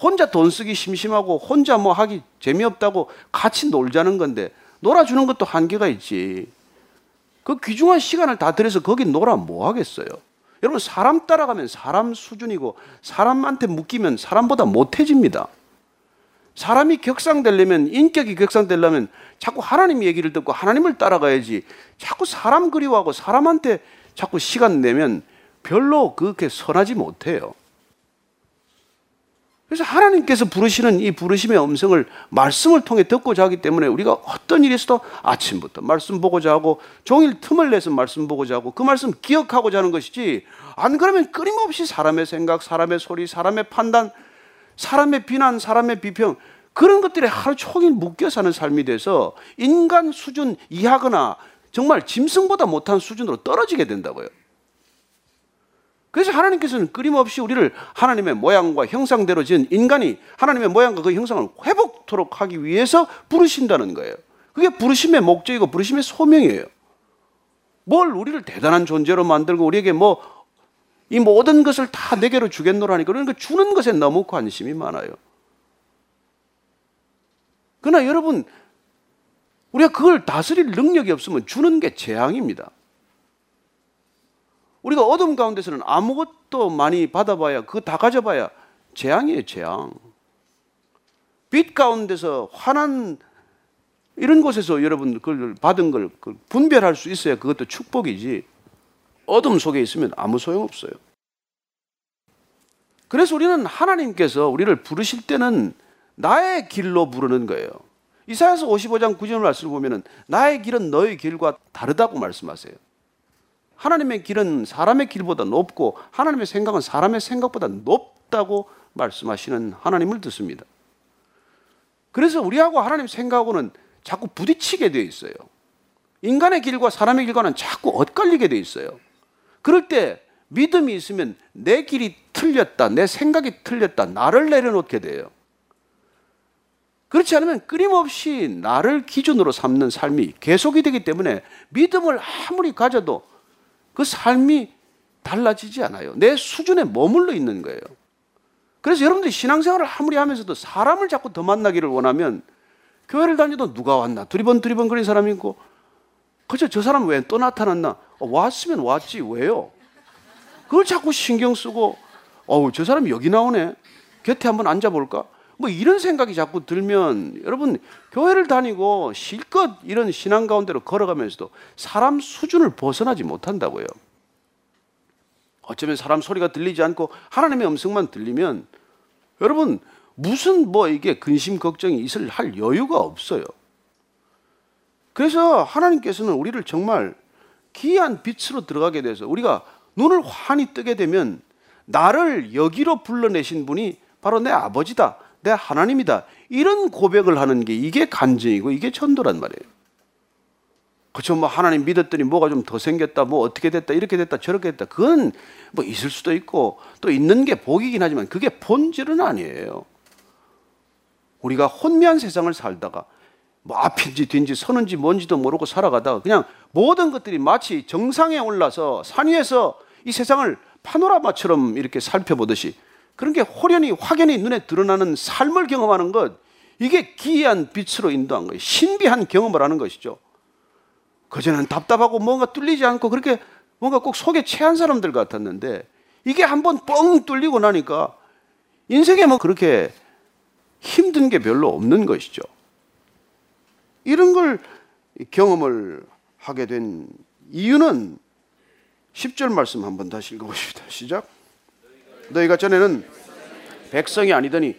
혼자 돈 쓰기 심심하고 혼자 뭐 하기 재미없다고 같이 놀자는 건데 놀아주는 것도 한계가 있지. 그 귀중한 시간을 다 들여서 거기 놀아 뭐 하겠어요? 여러분 사람 따라가면 사람 수준이고 사람한테 묶이면 사람보다 못해집니다. 사람이 격상되려면 인격이 격상되려면 자꾸 하나님 얘기를 듣고 하나님을 따라가야지. 자꾸 사람 그리워하고 사람한테 자꾸 시간 내면 별로 그렇게 선하지 못해요. 그래서 하나님께서 부르시는 이 부르심의 음성을 말씀을 통해 듣고자 하기 때문에 우리가 어떤 일이 있어도 아침부터 말씀 보고자 하고 종일 틈을 내서 말씀 보고자 하고 그 말씀 기억하고자 하는 것이지 안 그러면 끊임없이 사람의 생각, 사람의 소리, 사람의 판단, 사람의 비난, 사람의 비평 그런 것들에 하루 종일 묶여 사는 삶이 돼서 인간 수준 이하거나 정말 짐승보다 못한 수준으로 떨어지게 된다고요. 그래서 하나님께서는 끊임없이 우리를 하나님의 모양과 형상대로 지은 인간이 하나님의 모양과 그 형상을 회복토록 하기 위해서 부르신다는 거예요. 그게 부르심의 목적이고 부르심의 소명이에요. 뭘 우리를 대단한 존재로 만들고 우리에게 뭐 이 모든 것을 다 내게로 주겠노라니 그러니까 주는 것에 너무 관심이 많아요. 그러나 여러분 우리가 그걸 다스릴 능력이 없으면 주는 게 재앙입니다. 우리가 어둠 가운데서는 아무것도 많이 받아봐야 그거 다 가져봐야 재앙이에요, 재앙. 빛 가운데서 환한 이런 곳에서 여러분 그걸 받은 걸 분별할 수 있어야 그것도 축복이지. 어둠 속에 있으면 아무 소용 없어요. 그래서 우리는 하나님께서 우리를 부르실 때는 나의 길로 부르는 거예요. 이사야서 55장 9절 말씀을 보면은 나의 길은 너의 길과 다르다고 말씀하세요. 하나님의 길은 사람의 길보다 높고 하나님의 생각은 사람의 생각보다 높다고 말씀하시는 하나님을 듣습니다. 그래서 우리하고 하나님 생각하고는 자꾸 부딪히게 되어 있어요. 인간의 길과 사람의 길과는 자꾸 엇갈리게 되어 있어요. 그럴 때 믿음이 있으면 내 길이 틀렸다, 내 생각이 틀렸다, 나를 내려놓게 돼요. 그렇지 않으면 끊임없이 나를 기준으로 삼는 삶이 계속이 되기 때문에 믿음을 아무리 가져도 그 삶이 달라지지 않아요. 내 수준에 머물러 있는 거예요. 그래서 여러분들이 신앙생활을 아무리 하면서도 사람을 자꾸 더 만나기를 원하면 교회를 다녀도 누가 왔나 두리번 두리번 거린 사람이 있고 그저 저 사람 왜 또 나타났나 어, 왔으면 왔지 왜요? 그걸 자꾸 신경 쓰고 어우 저 사람이 여기 나오네 곁에 한번 앉아볼까? 뭐 이런 생각이 자꾸 들면 여러분 교회를 다니고 실컷 이런 신앙 가운데로 걸어가면서도 사람 수준을 벗어나지 못한다고요. 어쩌면 사람 소리가 들리지 않고 하나님의 음성만 들리면 여러분 무슨 뭐 이게 근심 걱정이 있을 할 여유가 없어요. 그래서 하나님께서는 우리를 정말 기이한 빛으로 들어가게 돼서 우리가 눈을 환히 뜨게 되면 나를 여기로 불러내신 분이 바로 내 아버지다. 내 하나님이다. 이런 고백을 하는 게 이게 간증이고 이게 전도란 말이에요. 그렇죠. 뭐 하나님 믿었더니 뭐가 좀 더 생겼다, 뭐 어떻게 됐다, 이렇게 됐다, 저렇게 됐다. 그건 뭐 있을 수도 있고 또 있는 게 복이긴 하지만 그게 본질은 아니에요. 우리가 혼미한 세상을 살다가 뭐 앞인지 뒤인지 서는지 뭔지도 모르고 살아가다가 그냥 모든 것들이 마치 정상에 올라서 산 위에서 이 세상을 파노라마처럼 이렇게 살펴보듯이 그런 게 호련히 확연히 눈에 드러나는 삶을 경험하는 것 이게 기이한 빛으로 인도한 거예요. 신비한 경험을 하는 것이죠. 그전에는 답답하고 뭔가 뚫리지 않고 그렇게 뭔가 꼭 속에 체한 사람들 같았는데 이게 한번 뻥 뚫리고 나니까 인생에 뭐 그렇게 힘든 게 별로 없는 것이죠. 이런 걸 경험을 하게 된 이유는 10절 말씀 한번 다시 읽어보십시다. 시작. 너희가 전에는 백성이 아니더니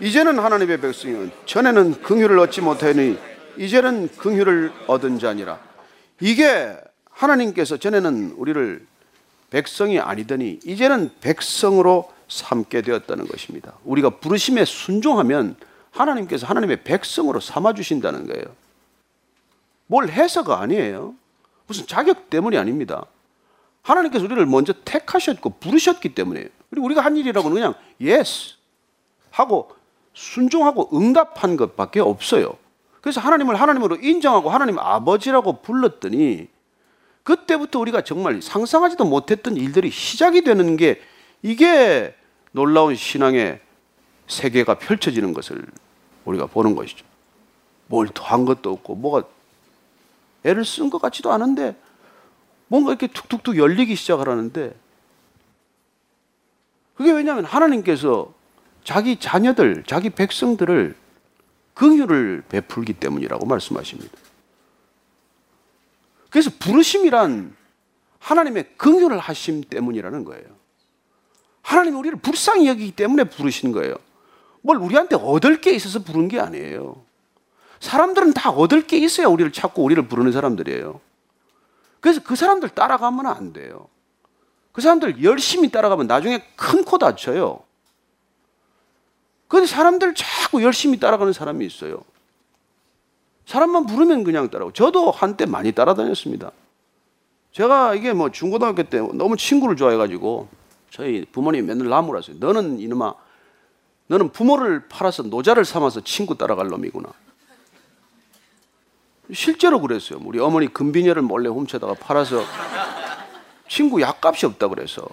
이제는 하나님의 백성이요 전에는 긍휼을 얻지 못하니 이제는 긍휼을 얻은 자니라. 이게 하나님께서 전에는 우리를 백성이 아니더니 이제는 백성으로 삼게 되었다는 것입니다. 우리가 부르심에 순종하면 하나님께서 하나님의 백성으로 삼아 주신다는 거예요. 뭘 해서가 아니에요. 무슨 자격 때문이 아닙니다. 하나님께서 우리를 먼저 택하셨고 부르셨기 때문에요. 그리고 우리가 한 일이라고는 그냥 yes 하고 순종하고 응답한 것밖에 없어요. 그래서 하나님을 하나님으로 인정하고 하나님 아버지라고 불렀더니 그때부터 우리가 정말 상상하지도 못했던 일들이 시작이 되는 게 이게 놀라운 신앙의 세계가 펼쳐지는 것을 우리가 보는 것이죠. 뭘 더 한 것도 없고 뭐가 애를 쓴 것 같지도 않은데 뭔가 이렇게 툭툭툭 열리기 시작하라는데 그게 왜냐하면 하나님께서 자기 자녀들, 자기 백성들을 긍휼을 베풀기 때문이라고 말씀하십니다. 그래서 부르심이란 하나님의 긍휼을 하심 때문이라는 거예요. 하나님이 우리를 불쌍히 여기기 때문에 부르신 거예요. 뭘 우리한테 얻을 게 있어서 부른 게 아니에요. 사람들은 다 얻을 게 있어야 우리를 찾고 우리를 부르는 사람들이에요. 그래서 그 사람들 따라가면 안 돼요. 그 사람들 열심히 따라가면 나중에 큰 코 다쳐요. 그런데 사람들 자꾸 열심히 따라가는 사람이 있어요. 사람만 부르면 그냥 따라고. 저도 한때 많이 따라다녔습니다. 제가 이게 뭐 중고등학교 때 너무 친구를 좋아해가지고 저희 부모님이 맨날 나무라서요. 너는 이놈아, 너는 부모를 팔아서 노자를 삼아서 친구 따라갈 놈이구나. 실제로 그랬어요. 우리 어머니 금비녀를 몰래 훔쳐다가 팔아서 친구 약값이 없다 그래서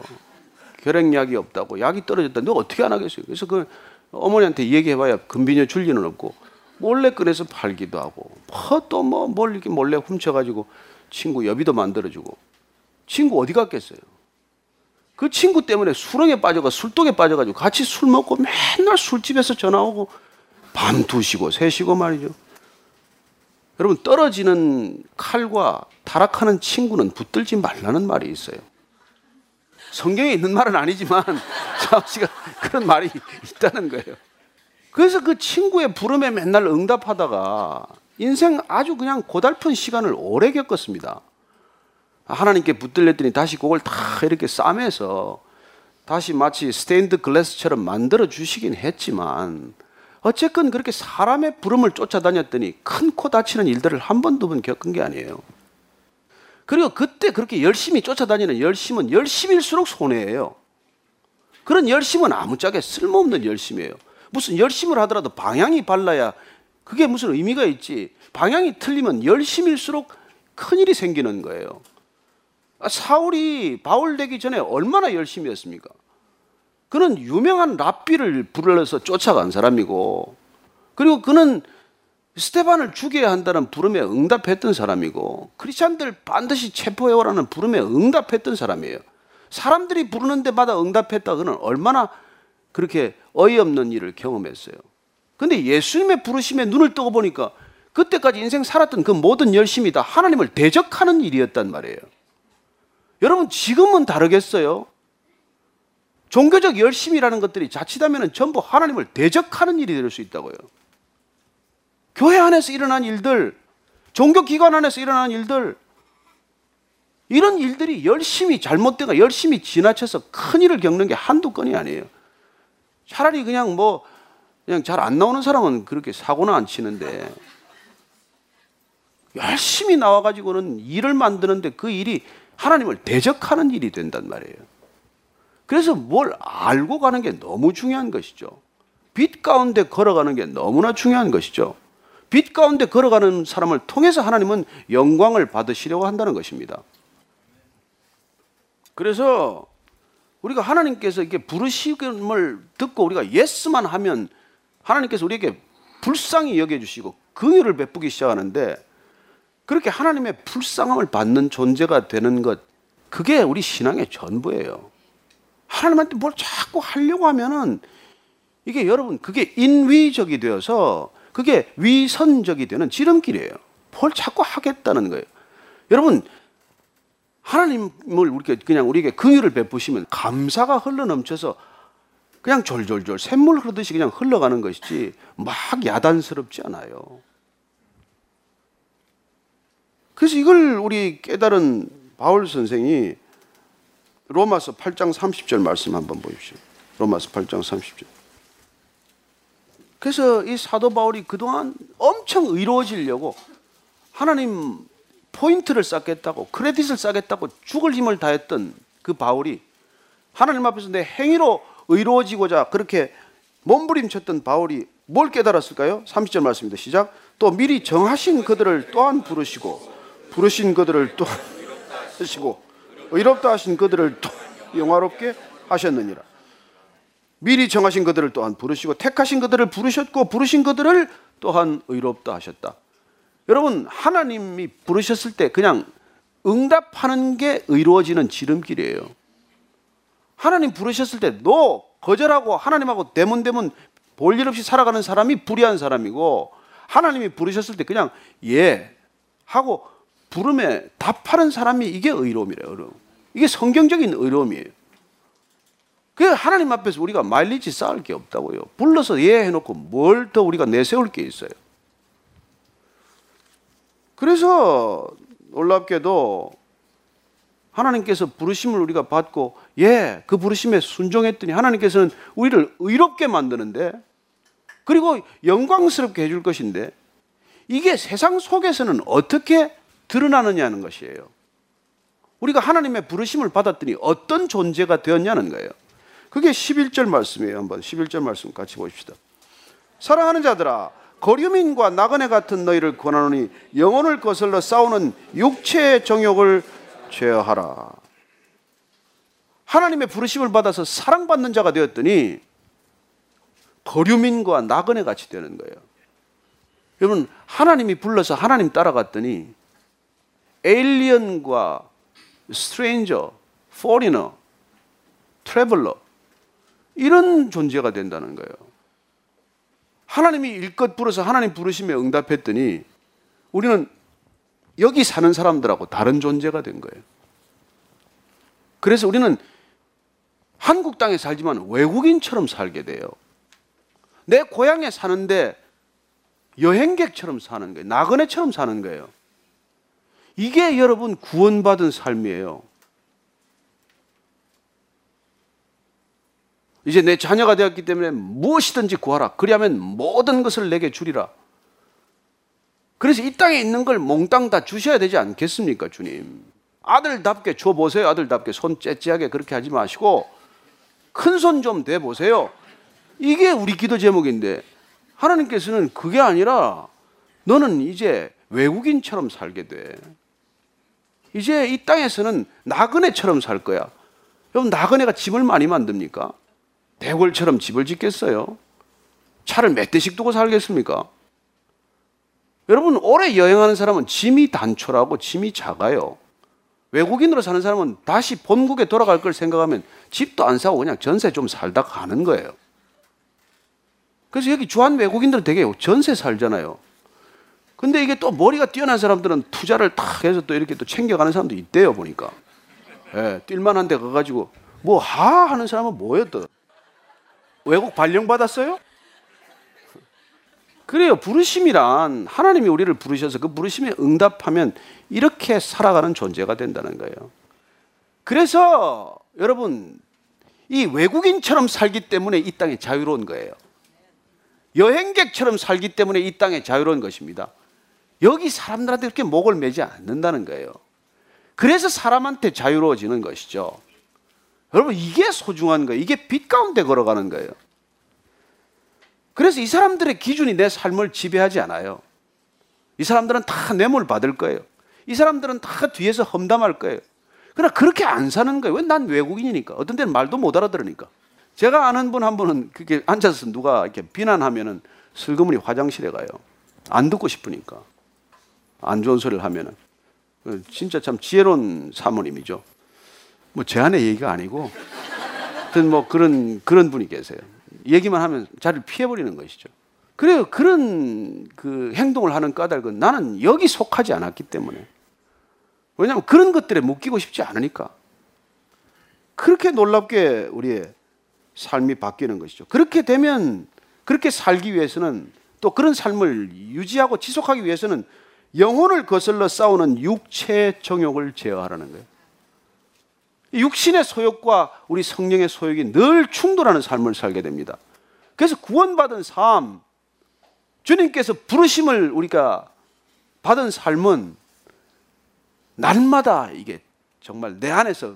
결핵약이 없다고 약이 떨어졌다. 너 어떻게 안 하겠어요? 그래서 그 어머니한테 얘기해봐야 금비녀 줄 리는 없고 몰래 꺼내서 팔기도 하고 뭐 또뭐 뭘 이렇게 몰래 훔쳐가지고 친구 여비도 만들어주고 친구 어디 갔겠어요? 그 친구 때문에 수렁에 빠져가 술독에 빠져가지고 같이 술 먹고 맨날 술집에서 전화 오고 밤 2시고 3시고 말이죠. 여러분 떨어지는 칼과 타락하는 친구는 붙들지 말라는 말이 있어요. 성경에 있는 말은 아니지만 <laughs> 자씨가 그런 말이 있다는 거예요. 그래서 그 친구의 부름에 맨날 응답하다가 인생 아주 그냥 고달픈 시간을 오래 겪었습니다. 하나님께 붙들렸더니 다시 그걸 다 이렇게 싸매서 다시 마치 스테인드 글래스처럼 만들어 주시긴 했지만 어쨌건 그렇게 사람의 부름을 쫓아다녔더니 큰 코 다치는 일들을 한 번, 두 번 겪은 게 아니에요. 그리고 그때 그렇게 열심히 쫓아다니는 열심은 열심일수록 손해예요. 그런 열심은 아무짝에 쓸모없는 열심이에요. 무슨 열심을 하더라도 방향이 발라야 그게 무슨 의미가 있지. 방향이 틀리면 열심일수록 큰일이 생기는 거예요. 아, 사울이 바울 되기 전에 얼마나 열심히 했습니까? 그는 유명한 랍비를 불러서 쫓아간 사람이고, 그리고 그는 스테반을 죽여야 한다는 부름에 응답했던 사람이고, 크리스찬들 반드시 체포해 오라는 부름에 응답했던 사람이에요. 사람들이 부르는 데마다 응답했다. 그는 얼마나 그렇게 어이없는 일을 경험했어요. 근데 예수님의 부르심에 눈을 뜨고 보니까 그때까지 인생 살았던 그 모든 열심이 다 하나님을 대적하는 일이었단 말이에요. 여러분, 지금은 다르겠어요? 종교적 열심이라는 것들이 자칫하면 전부 하나님을 대적하는 일이 될 수 있다고요. 교회 안에서 일어난 일들, 종교기관 안에서 일어난 일들, 이런 일들이 열심히 잘못되고 열심히 지나쳐서 큰 일을 겪는 게 한두 건이 아니에요. 차라리 그냥 뭐, 그냥 잘 안 나오는 사람은 그렇게 사고나 안 치는데, 열심히 나와가지고는 일을 만드는데 그 일이 하나님을 대적하는 일이 된단 말이에요. 그래서 뭘 알고 가는 게 너무 중요한 것이죠. 빛 가운데 걸어가는 게 너무나 중요한 것이죠. 빛 가운데 걸어가는 사람을 통해서 하나님은 영광을 받으시려고 한다는 것입니다. 그래서 우리가 하나님께서 이렇게 부르심을 듣고 우리가 예스만 하면 하나님께서 우리에게 불쌍히 여겨주시고 긍휼을 베푸기 시작하는데 그렇게 하나님의 불쌍함을 받는 존재가 되는 것 그게 우리 신앙의 전부예요. 하나님한테 뭘 자꾸 하려고 하면은 이게 여러분 그게 인위적이 되어서 그게 위선적이 되는 지름길이에요. 뭘 자꾸 하겠다는 거예요. 여러분 하나님을 우리가 그냥 우리에게 긍휼을 베푸시면 감사가 흘러 넘쳐서 그냥 졸졸졸 샘물 흐르듯이 그냥 흘러가는 것이지 막 야단스럽지 않아요. 그래서 이걸 우리 깨달은 바울 선생이 로마서 8장 30절 말씀 한번 보십시오. 로마서 8장 30절. 그래서 이 사도 바울이 그동안 엄청 의로워지려고 하나님 포인트를 쌓겠다고 크레딧을 쌓겠다고 죽을 힘을 다했던 그 바울이 하나님 앞에서 내 행위로 의로워지고자 그렇게 몸부림쳤던 바울이 뭘 깨달았을까요? 30절 말씀입니다. 시작. 또 미리 정하신 그들을 또한 부르시고 부르신 그들을 또 하시고 <laughs> 의롭다 하신 그들을 또 <laughs> 영화롭게 하셨느니라. 미리 정하신 그들을 또한 부르시고 택하신 그들을 부르셨고 부르신 그들을 또한 의롭다 하셨다. 여러분 하나님이 부르셨을 때 그냥 응답하는 게 의로워지는 지름길이에요. 하나님 부르셨을 때 너 거절하고 하나님하고 대문대문 볼일 없이 살아가는 사람이 불의한 사람이고 하나님이 부르셨을 때 그냥 예 하고 부름에 답하는 사람이 이게 의로움이래요. 의로움. 이게 성경적인 의로움이에요. 그 하나님 앞에서 우리가 마일리지 쌓을 게 없다고요. 불러서 예 해놓고 뭘 더 우리가 내세울 게 있어요. 그래서 놀랍게도 하나님께서 부르심을 우리가 받고 예, 그 부르심에 순종했더니 하나님께서는 우리를 의롭게 만드는데 그리고 영광스럽게 해줄 것인데 이게 세상 속에서는 어떻게 드러나느냐는 것이에요. 우리가 하나님의 부르심을 받았더니 어떤 존재가 되었냐는 거예요. 그게 11절 말씀이에요. 한번 11절 말씀 같이 보십시다. 사랑하는 자들아 거류민과 나그네 같은 너희를 권하노니 영혼을 거슬러 싸우는 육체의 정욕을 제어하라. 하나님의 부르심을 받아서 사랑받는 자가 되었더니 거류민과 나그네 같이 되는 거예요. 여러분 하나님이 불러서 하나님 따라갔더니 alien과 stranger, foreigner, traveler 이런 존재가 된다는 거예요. 하나님이 일껏 불러서 하나님 부르심에 응답했더니 우리는 여기 사는 사람들하고 다른 존재가 된 거예요. 그래서 우리는 한국 땅에 살지만 외국인처럼 살게 돼요. 내 고향에 사는데 여행객처럼 사는 거예요. 나그네처럼 사는 거예요. 이게 여러분 구원받은 삶이에요. 이제 내 자녀가 되었기 때문에 무엇이든지 구하라. 그리하면 모든 것을 내게 주리라. 그래서 이 땅에 있는 걸 몽땅 다 주셔야 되지 않겠습니까, 주님? 아들답게 줘 보세요. 아들답게 손 째째하게 그렇게 하지 마시고 큰 손 좀 대 보세요. 이게 우리 기도 제목인데 하나님께서는 그게 아니라 너는 이제 외국인처럼 살게 돼. 이제 이 땅에서는 나그네처럼 살 거야. 여러분 나그네가 집을 많이 만듭니까? 대궐처럼 집을 짓겠어요? 차를 몇 대씩 두고 살겠습니까? 여러분 오래 여행하는 사람은 짐이 단촐하고 짐이 작아요. 외국인으로 사는 사람은 다시 본국에 돌아갈 걸 생각하면 집도 안 사고 그냥 전세 좀 살다 가는 거예요. 그래서 여기 주한 외국인들 되게 전세 살잖아요. 근데 이게 또 머리가 뛰어난 사람들은 투자를 탁 해서 또 이렇게 또 챙겨가는 사람도 있대요, 보니까. 예, 뛸만한 데 가가지고 뭐 하 하는 사람은 뭐였더? 외국 발령 받았어요? 그래요. 부르심이란 하나님이 우리를 부르셔서 그 부르심에 응답하면 이렇게 살아가는 존재가 된다는 거예요. 그래서 여러분 이 외국인처럼 살기 때문에 이 땅에 자유로운 거예요. 여행객처럼 살기 때문에 이 땅에 자유로운 것입니다. 여기 사람들한테 이렇게 목을 매지 않는다는 거예요. 그래서 사람한테 자유로워지는 것이죠. 여러분 이게 소중한 거예요. 이게 빛 가운데 걸어가는 거예요. 그래서 이 사람들의 기준이 내 삶을 지배하지 않아요. 이 사람들은 다 뇌물 받을 거예요. 이 사람들은 다 뒤에서 험담할 거예요. 그러나 그렇게 안 사는 거예요. 왜 난 외국인이니까. 어떤 때는 말도 못 알아들으니까. 제가 아는 분 한 분은 그렇게 앉아서 누가 이렇게 비난하면은 슬그머니 화장실에 가요. 안 듣고 싶으니까. 안 좋은 소리를 하면은. 진짜 참 지혜로운 사모님이죠. 뭐 제 안의 얘기가 아니고 하여튼 뭐 그런 그런 분이 계세요. 얘기만 하면 자리를 피해 버리는 것이죠. 그래요. 그런 그 행동을 하는 까닭은 나는 여기 속하지 않았기 때문에. 왜냐하면 그런 것들에 묶이고 싶지 않으니까. 그렇게 놀랍게 우리의 삶이 바뀌는 것이죠. 그렇게 되면 그렇게 살기 위해서는 또 그런 삶을 유지하고 지속하기 위해서는 영혼을 거슬러 싸우는 육체의 정욕을 제어하라는 거예요. 육신의 소욕과 우리 성령의 소욕이 늘 충돌하는 삶을 살게 됩니다. 그래서 구원받은 삶, 주님께서 부르심을 우리가 받은 삶은 날마다 이게 정말 내 안에서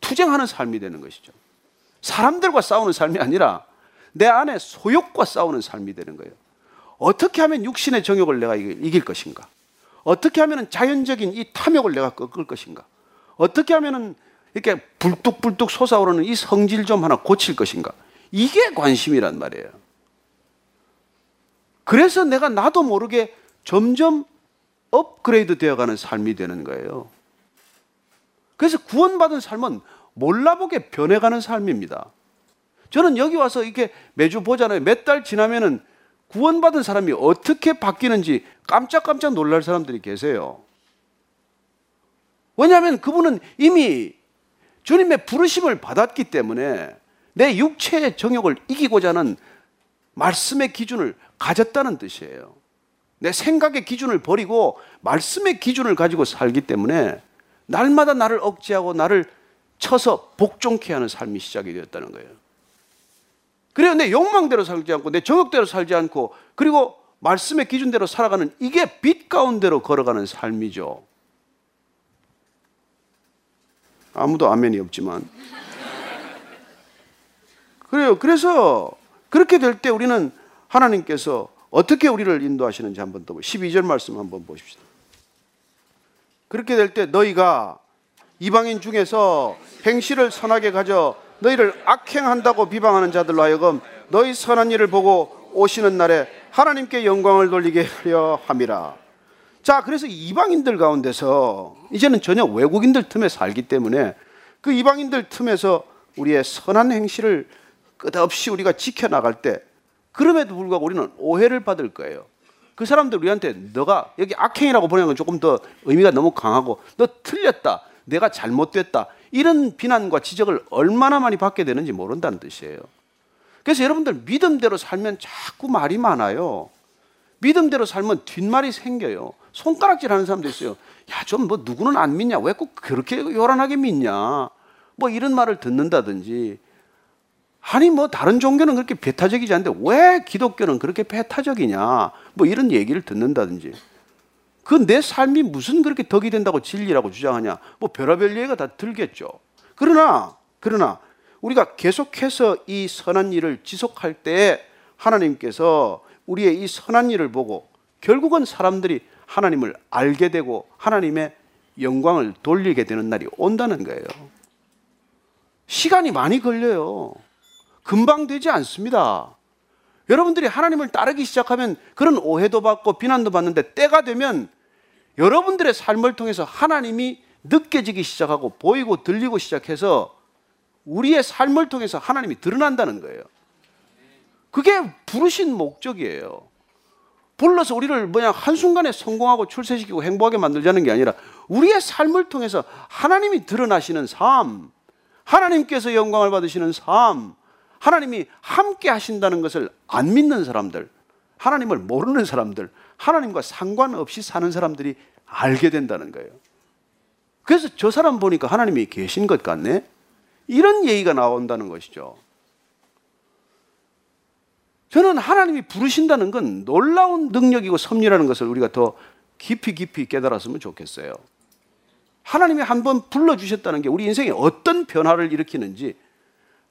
투쟁하는 삶이 되는 것이죠. 사람들과 싸우는 삶이 아니라 내 안에 소욕과 싸우는 삶이 되는 거예요. 어떻게 하면 육신의 정욕을 내가 이길 것인가? 어떻게 하면 자연적인 이 탐욕을 내가 꺾을 것인가? 어떻게 하면 이렇게 불뚝불뚝 솟아오르는 이 성질 좀 하나 고칠 것인가? 이게 관심이란 말이에요. 그래서 내가 나도 모르게 점점 업그레이드 되어가는 삶이 되는 거예요. 그래서 구원받은 삶은 몰라보게 변해가는 삶입니다. 저는 여기 와서 이렇게 매주 보잖아요. 몇 달 지나면은 구원받은 사람이 어떻게 바뀌는지 깜짝깜짝 놀랄 사람들이 계세요. 왜냐하면 그분은 이미 주님의 부르심을 받았기 때문에 내 육체의 정욕을 이기고자 하는 말씀의 기준을 가졌다는 뜻이에요. 내 생각의 기준을 버리고 말씀의 기준을 가지고 살기 때문에 날마다 나를 억제하고 나를 쳐서 복종케 하는 삶이 시작이 되었다는 거예요. 그래요. 내 욕망대로 살지 않고 내 정욕대로 살지 않고 그리고 말씀의 기준대로 살아가는 이게 빛 가운데로 걸어가는 삶이죠. 아무도 아멘이 없지만. 그래요. 그래서 그렇게 될 때 우리는 하나님께서 어떻게 우리를 인도하시는지 한번 더 12절 말씀 한번 보십시다. 그렇게 될 때 너희가 이방인 중에서 행실을 선하게 가져 너희를 악행한다고 비방하는 자들로 하여금 너희 선한 일을 보고 오시는 날에 하나님께 영광을 돌리게 하려 함이라. 자, 그래서 이방인들 가운데서 이제는 전혀 외국인들 틈에 살기 때문에 그 이방인들 틈에서 우리의 선한 행실을 끝없이 우리가 지켜나갈 때 그럼에도 불구하고 우리는 오해를 받을 거예요. 그 사람들 우리한테 너가 여기 악행이라고 보내는 건 조금 더 의미가 너무 강하고 너 틀렸다. 내가 잘못됐다. 이런 비난과 지적을 얼마나 많이 받게 되는지 모른다는 뜻이에요. 그래서 여러분들 믿음대로 살면 자꾸 말이 많아요. 믿음대로 살면 뒷말이 생겨요. 손가락질 하는 사람도 있어요. 야, 좀 뭐 누구는 안 믿냐? 왜 꼭 그렇게 요란하게 믿냐? 뭐 이런 말을 듣는다든지 아니 뭐 다른 종교는 그렇게 배타적이지 않은데 왜 기독교는 그렇게 배타적이냐 뭐 이런 얘기를 듣는다든지 그 내 삶이 무슨 그렇게 덕이 된다고 진리라고 주장하냐 뭐 별의별 얘기가 다 들겠죠 그러나 그러나 우리가 계속해서 이 선한 일을 지속할 때 하나님께서 우리의 이 선한 일을 보고 결국은 사람들이 하나님을 알게 되고 하나님의 영광을 돌리게 되는 날이 온다는 거예요. 시간이 많이 걸려요. 금방 되지 않습니다. 여러분들이 하나님을 따르기 시작하면 그런 오해도 받고 비난도 받는데 때가 되면 여러분들의 삶을 통해서 하나님이 느껴지기 시작하고 보이고 들리고 시작해서 우리의 삶을 통해서 하나님이 드러난다는 거예요. 그게 부르신 목적이에요. 불러서 우리를 뭐냐 한순간에 성공하고 출세시키고 행복하게 만들자는 게 아니라 우리의 삶을 통해서 하나님이 드러나시는 삶, 하나님께서 영광을 받으시는 삶, 하나님이 함께 하신다는 것을 안 믿는 사람들, 하나님을 모르는 사람들, 하나님과 상관없이 사는 사람들이 알게 된다는 거예요. 그래서 저 사람 보니까 하나님이 계신 것 같네? 이런 얘기가 나온다는 것이죠. 저는 하나님이 부르신다는 건 놀라운 능력이고 섭리라는 것을 우리가 더 깊이 깊이 깨달았으면 좋겠어요. 하나님이 한 번 불러주셨다는 게 우리 인생에 어떤 변화를 일으키는지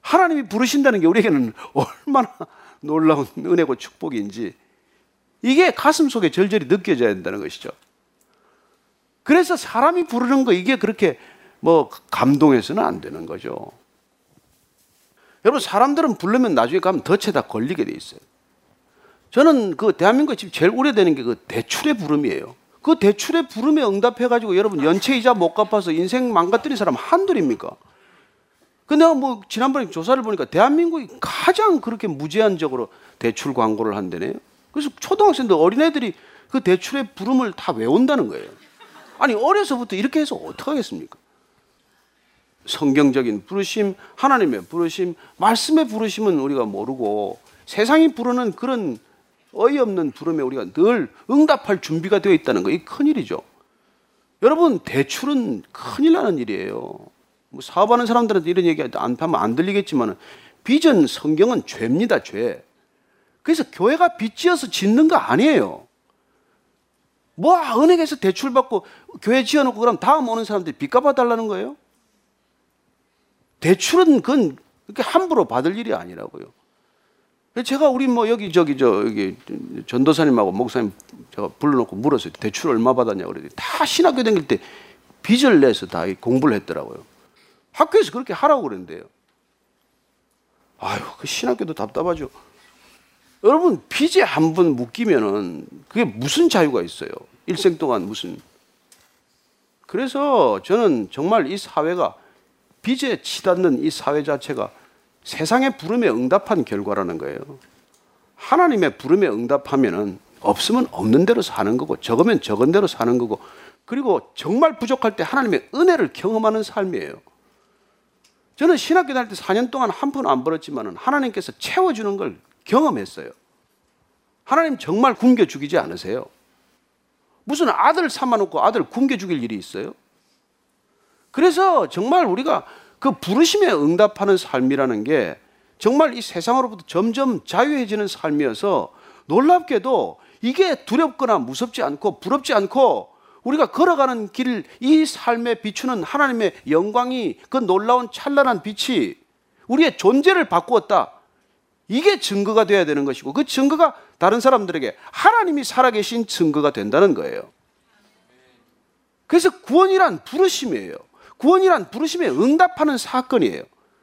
하나님이 부르신다는 게 우리에게는 얼마나 놀라운 은혜고 축복인지 이게 가슴 속에 절절히 느껴져야 된다는 것이죠. 그래서 사람이 부르는 거 이게 그렇게 뭐 감동해서는 안 되는 거죠. 여러분 사람들은 부르면 나중에 가면 덫에다 걸리게 돼 있어요. 저는 그 대한민국에 지금 제일 오래되는 게 그 대출의 부름이에요. 그 대출의 부름에 응답해가지고 여러분 연체 이자 못 갚아서 인생 망가뜨린 사람 한둘입니까? 근데 뭐 지난번에 조사를 보니까 대한민국이 가장 그렇게 무제한적으로 대출 광고를 한다네요. 그래서 초등학생들 어린애들이 그 대출의 부름을 다 외운다는 거예요. 아니 어려서부터 이렇게 해서 어떡하겠습니까? 성경적인 부르심, 하나님의 부르심, 말씀의 부르심은 우리가 모르고 세상이 부르는 그런 어이없는 부름에 우리가 늘 응답할 준비가 되어 있다는 거, 이 큰일이죠. 여러분, 대출은 큰일 나는 일이에요. 뭐 사업하는 사람들한테 이런 얘기 안 하면 안 들리겠지만 빚은 성경은 죄입니다, 죄. 그래서 교회가 빚지어서 짓는 거 아니에요. 뭐 은행에서 대출 받고 교회 지어놓고 그럼 다음 오는 사람들이 빚 갚아달라는 거예요? 대출은 그건 그렇게 함부로 받을 일이 아니라고요. 제가 우리 뭐 여기 저기 저 여기 전도사님하고 목사님 제가 불러놓고 물었어요. 대출 얼마 받았냐 그랬더니 다 신학교 다닐 때 빚을 내서 다 공부를 했더라고요. 학교에서 그렇게 하라고 그랬는데요. 아유, 그 신학교도 답답하죠. 여러분 빚에 한 번 묶이면은 그게 무슨 자유가 있어요? 일생 동안 무슨? 그래서 저는 정말 이 사회가 빚에 치닫는 이 사회 자체가 세상의 부름에 응답한 결과라는 거예요. 하나님의 부름에 응답하면은 없으면 없는 대로 사는 거고 적으면 적은 대로 사는 거고 그리고 정말 부족할 때 하나님의 은혜를 경험하는 삶이에요. 저는 신학교 다닐 때 4년 동안 한 푼 안 벌었지만 하나님께서 채워주는 걸 경험했어요. 하나님 정말 굶겨 죽이지 않으세요? 무슨 아들 삼아놓고 아들 굶겨 죽일 일이 있어요? 그래서 정말 우리가 그 부르심에 응답하는 삶이라는 게 정말 이 세상으로부터 점점 자유해지는 삶이어서 놀랍게도 이게 두렵거나 무섭지 않고 부럽지 않고 우리가 걸어가는 길 이 삶에 비추는 하나님의 영광이 그 놀라운 찬란한 빛이 우리의 존재를 바꾸었다. 이게 증거가 되어야 되는 것이고 그 증거가 다른 사람들에게 하나님이 살아계신 증거가 된다는 거예요. 그래서 구원이란 부르심이에요. 구원이란 부르심에 응답하는 사건이에요.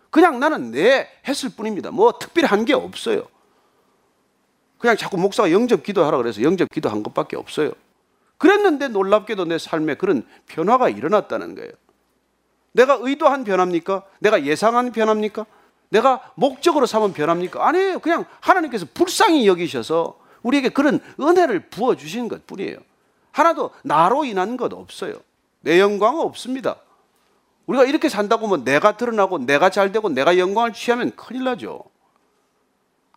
그냥 나는 내 했을 뿐입니다. 뭐 특별한 게 없어요. 그냥 자꾸 목사가 영접 기도하라 그래서 영접 기도한 것밖에 없어요. 그랬는데 놀랍게도 내 삶에 그런 변화가 일어났다는 거예요. 내가 의도한 변합니까? 내가 예상한 변합니까? 내가 목적으로 삼은 변합니까? 아니에요. 그냥 하나님께서 불쌍히 여기셔서 우리에게 그런 은혜를 부어 주신 것 뿐이에요. 하나도 나로 인한 것 없어요. 내 영광은 없습니다. 우리가 이렇게 산다고 하면 내가 드러나고 내가 잘 되고 내가 영광을 취하면 큰일 나죠.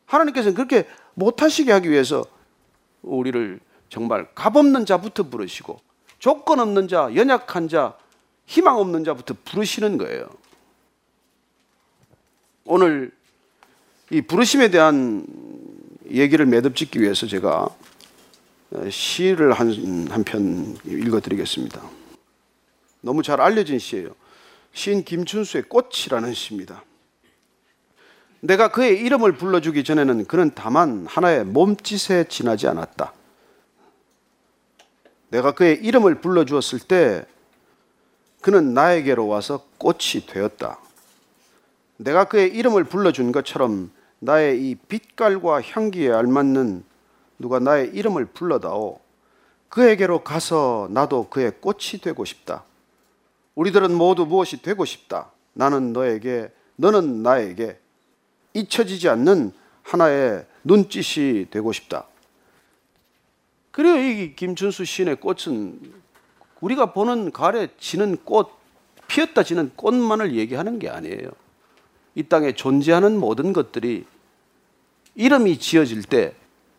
하나님께서는 그렇게 못하시게 하기 위해서 우리를 정말 값없는 자부터 부르시고 조건 없는 자, 연약한 자, 희망 없는 자부터 부르시는 거예요. 오늘 이 부르심에 대한 얘기를 매듭짓기 위해서 제가 시를 한 편 읽어드리겠습니다. 너무 잘 알려진 시예요. 시인 김춘수의 꽃이라는 시입니다. 내가 그의 이름을 불러주기 전에는 그는 다만 하나의 몸짓에 지나지 않았다. 내가 그의 이름을 불러주었을 때 그는 나에게로 와서 꽃이 되었다. 내가 그의 이름을 불러준 것처럼 나의 이 빛깔과 향기에 알맞는 누가 나의 이름을 불러다오. 그에게로 가서 나도 그의 꽃이 되고 싶다. 우리들은 모두 무엇이 되고 싶다. 나는 너에게, 너는 나에게 잊혀지지 않는 하나의 눈짓이 되고 싶다. 그래요. 이 김춘수 시인의 꽃은 우리가 보는 가을에 지는 꽃, 피었다 지는 꽃만을 얘기하는 게 아니에요. 이 땅에 존재하는 모든 것들이 이름이 지어질 때,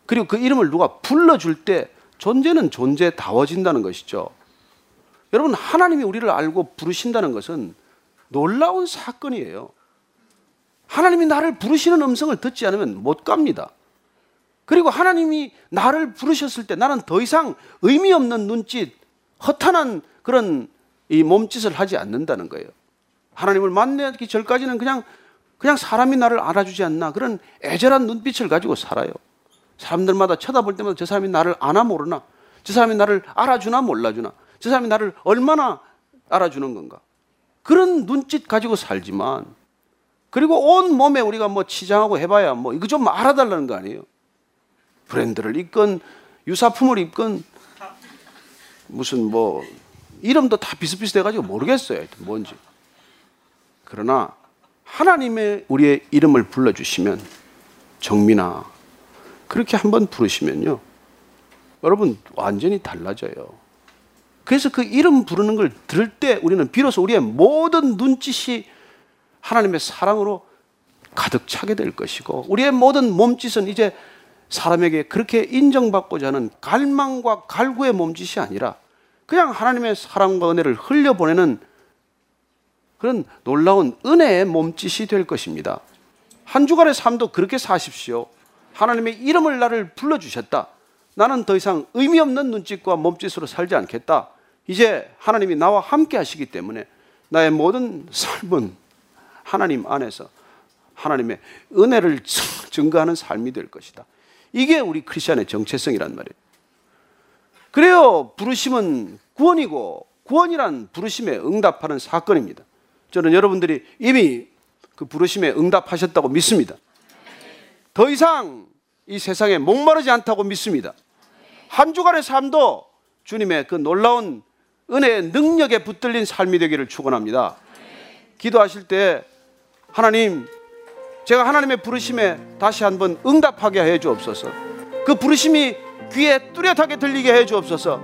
그리고 그 이름을 누가 불러줄 때 존재는 존재다워진다는 것이죠. 여러분, 하나님이 우리를 알고 부르신다는 것은 놀라운 사건이에요. 하나님이 나를 부르시는 음성을 듣지 않으면 못 갑니다. 그리고 하나님이 나를 부르셨을 때 나는 더 이상 의미 없는 눈짓, 허탄한 그런 이 몸짓을 하지 않는다는 거예요. 하나님을 만나기 전까지는 그냥 그냥 사람이 나를 알아주지 않나 그런 애절한 눈빛을 가지고 살아요. 사람들마다 쳐다볼 때마다 저 사람이 나를 아나 모르나, 저 사람이 나를 알아주나 몰라주나, 저 사람이 나를 얼마나 알아주는 건가. 그런 눈짓 가지고 살지만, 그리고 온 몸에 우리가 뭐 치장하고 해봐야 뭐 이거 좀 알아달라는 거 아니에요. 브랜드를 입건 유사품을 입건 무슨 뭐 이름도 다 비슷비슷해가지고 모르겠어요. 뭔지. 그러나 하나님의 우리의 이름을 불러주시면 정민아 그렇게 한번 부르시면요 여러분 완전히 달라져요. 그래서 그 이름 부르는 걸 들을 때 우리는 비로소 우리의 모든 눈짓이 하나님의 사랑으로 가득 차게 될 것이고 우리의 모든 몸짓은 이제 사람에게 그렇게 인정받고자 하는 갈망과 갈구의 몸짓이 아니라 그냥 하나님의 사랑과 은혜를 흘려보내는 그런 놀라운 은혜의 몸짓이 될 것입니다. 한 주간의 삶도 그렇게 사십시오. 하나님의 이름을 나를 불러주셨다. 나는 더 이상 의미 없는 눈짓과 몸짓으로 살지 않겠다. 이제 하나님이 나와 함께 하시기 때문에 나의 모든 삶은 하나님 안에서 하나님의 은혜를 증거하는 삶이 될 것이다. 이게 우리 크리스천의 정체성이란 말이에요. 그래요. 부르심은 구원이고 구원이란 부르심에 응답하는 사건입니다. 저는 여러분들이 이미 그 부르심에 응답하셨다고 믿습니다. 더 이상 이 세상에 목마르지 않다고 믿습니다. 한 주간의 삶도 주님의 그 놀라운 은혜의 능력에 붙들린 삶이 되기를 축원합니다. 기도하실 때 하나님 제가 하나님의 부르심에 다시 한번 응답하게 해 주옵소서. 그 부르심이 귀에 뚜렷하게 들리게 해 주옵소서.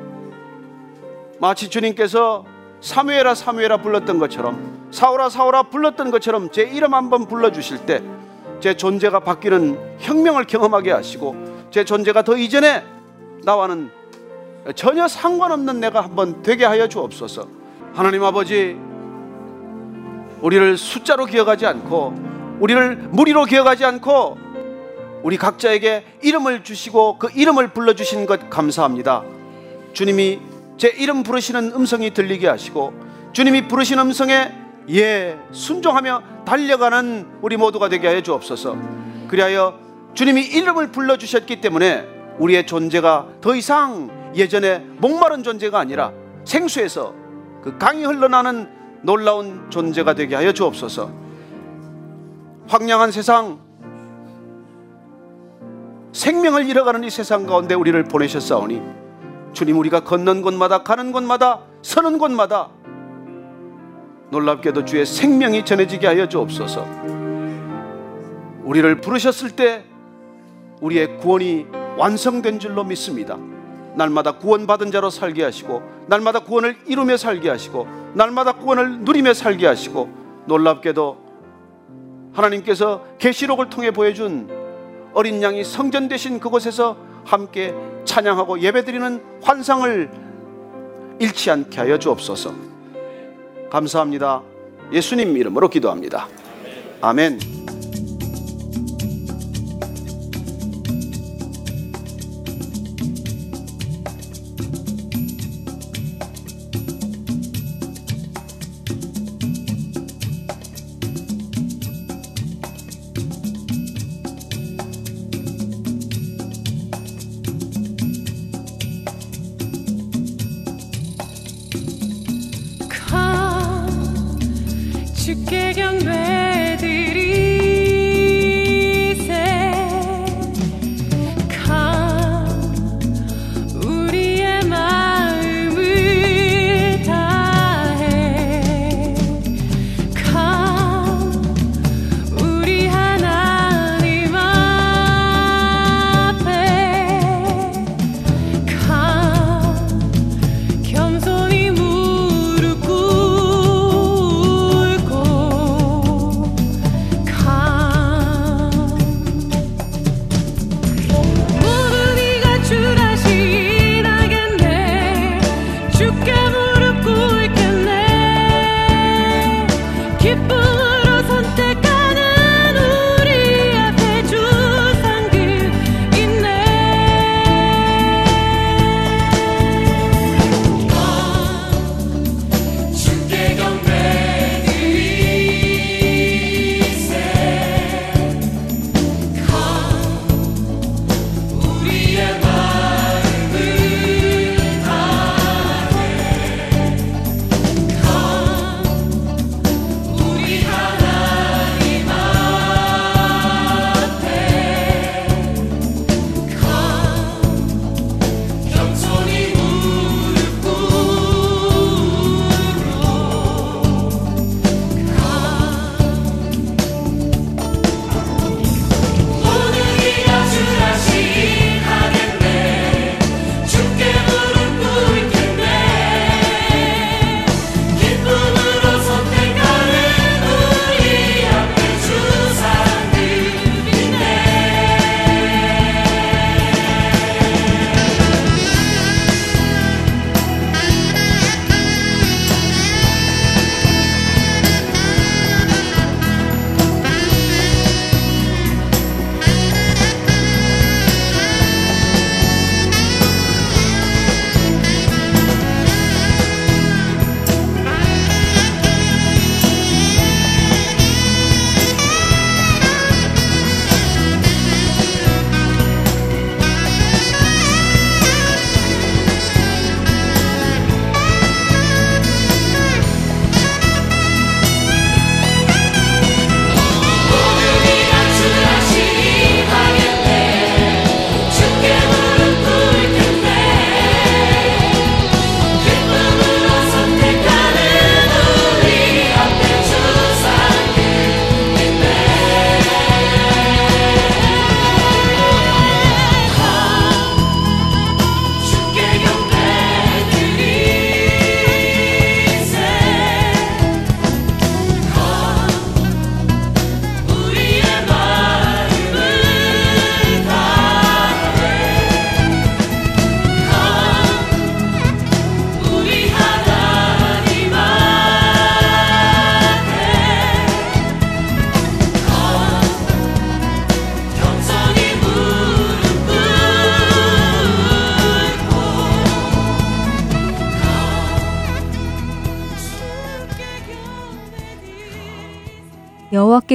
마치 주님께서 사무엘아 사무엘아 불렀던 것처럼 사오라 사오라 불렀던 것처럼 제 이름 한번 불러 주실 때 제 존재가 바뀌는 혁명을 경험하게 하시고 제 존재가 더 이전에 나와는 전혀 상관없는 내가 한번 되게 하여 주옵소서. 하나님 아버지 우리를 숫자로 기억하지 않고 우리를 무리로 기억하지 않고 우리 각자에게 이름을 주시고 그 이름을 불러 주신 것 감사합니다. 주님이 제 이름 부르시는 음성이 들리게 하시고 주님이 부르신 음성에 예 순종하며 달려가는 우리 모두가 되게 하여 주옵소서. 그리하여 주님이 이름을 불러 주셨기 때문에 우리의 존재가 더 이상 예전에 목마른 존재가 아니라 생수에서 그 강이 흘러나는 놀라운 존재가 되게 하여 주옵소서. 황량한 세상, 생명을 잃어가는 이 세상 가운데 우리를 보내셨사오니 주님 우리가 걷는 곳마다 가는 곳마다 서는 곳마다 놀랍게도 주의 생명이 전해지게 하여 주옵소서. 우리를 부르셨을 때 우리의 구원이 완성된 줄로 믿습니다. 날마다 구원받은 자로 살게 하시고 날마다 구원을 이루며 살게 하시고 날마다 구원을 누리며 살게 하시고 놀랍게도 하나님께서 계시록을 통해 보여준 어린 양이 성전 되신 그곳에서 함께 찬양하고 예배드리는 환상을 잃지 않게 하여 주옵소서. 감사합니다. 예수님 이름으로 기도합니다. 아멘.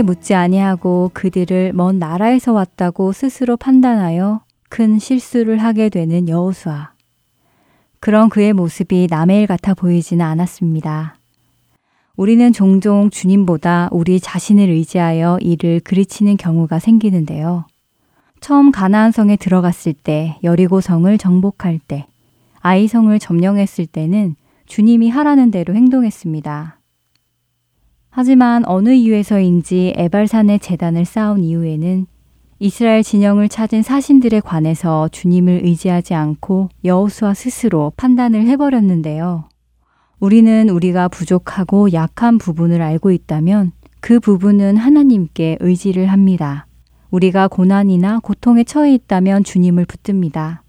여호와께 묻지 아니하고 그들을 먼 나라에서 왔다고 스스로 판단하여 큰 실수를 하게 되는 여호수아. 그런 그의 모습이 남의 일 같아 보이지는 않았습니다. 우리는 종종 주님보다 우리 자신을 의지하여 일을 그르치는 경우가 생기는데요. 처음 가나안 성에 들어갔을 때, 여리고 성을 정복할 때, 아이 성을 점령했을 때는 주님이 하라는 대로 행동했습니다. 하지만 어느 이유에서인지 에발산의 재단을 쌓은 이후에는 이스라엘 진영을 찾은 사신들에 관해서 주님을 의지하지 않고 여호수아 스스로 판단을 해버렸는데요. 우리는 우리가 부족하고 약한 부분을 알고 있다면 그 부분은 하나님께 의지를 합니다. 우리가 고난이나 고통에 처해 있다면 주님을 붙듭니다.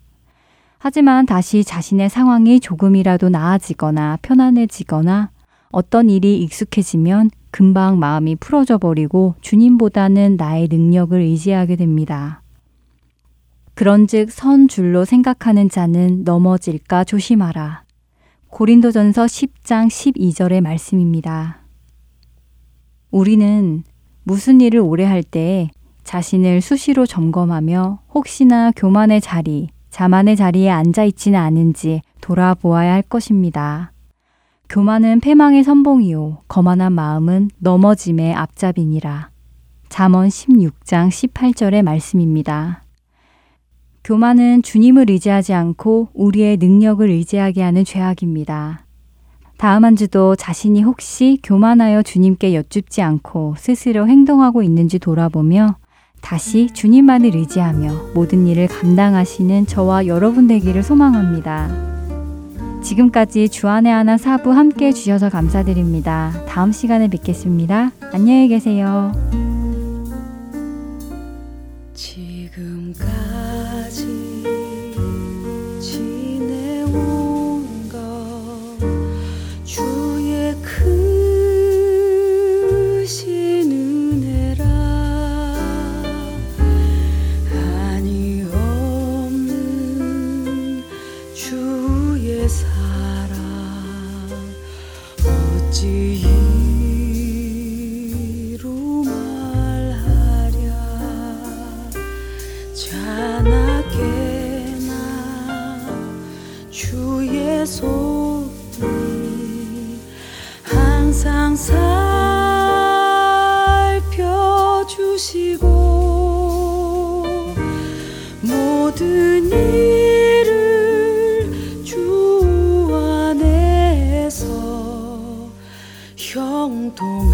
하지만 다시 자신의 상황이 조금이라도 나아지거나 편안해지거나 어떤 일이 익숙해지면 금방 마음이 풀어져 버리고 주님보다는 나의 능력을 의지하게 됩니다. 그런즉 선 줄로 생각하는 자는 넘어질까 조심하라. 고린도전서 10장 12절의 말씀입니다. 우리는 무슨 일을 오래 할 때 자신을 수시로 점검하며 혹시나 교만의 자리, 자만의 자리에 앉아 있지는 않은지 돌아보아야 할 것입니다. 교만은 패망의 선봉이요 거만한 마음은 넘어짐의 앞잡이니라. 잠언 16장 18절의 말씀입니다. 교만은 주님을 의지하지 않고 우리의 능력을 의지하게 하는 죄악입니다. 다음 한 주도 자신이 혹시 교만하여 주님께 여쭙지 않고 스스로 행동하고 있는지 돌아보며 다시 주님만을 의지하며 모든 일을 감당하시는 저와 여러분 되기를 소망합니다. 지금까지 주안의 하나 사부 함께 해주셔서 감사드립니다. 다음 시간에 뵙겠습니다. 안녕히 계세요. 형통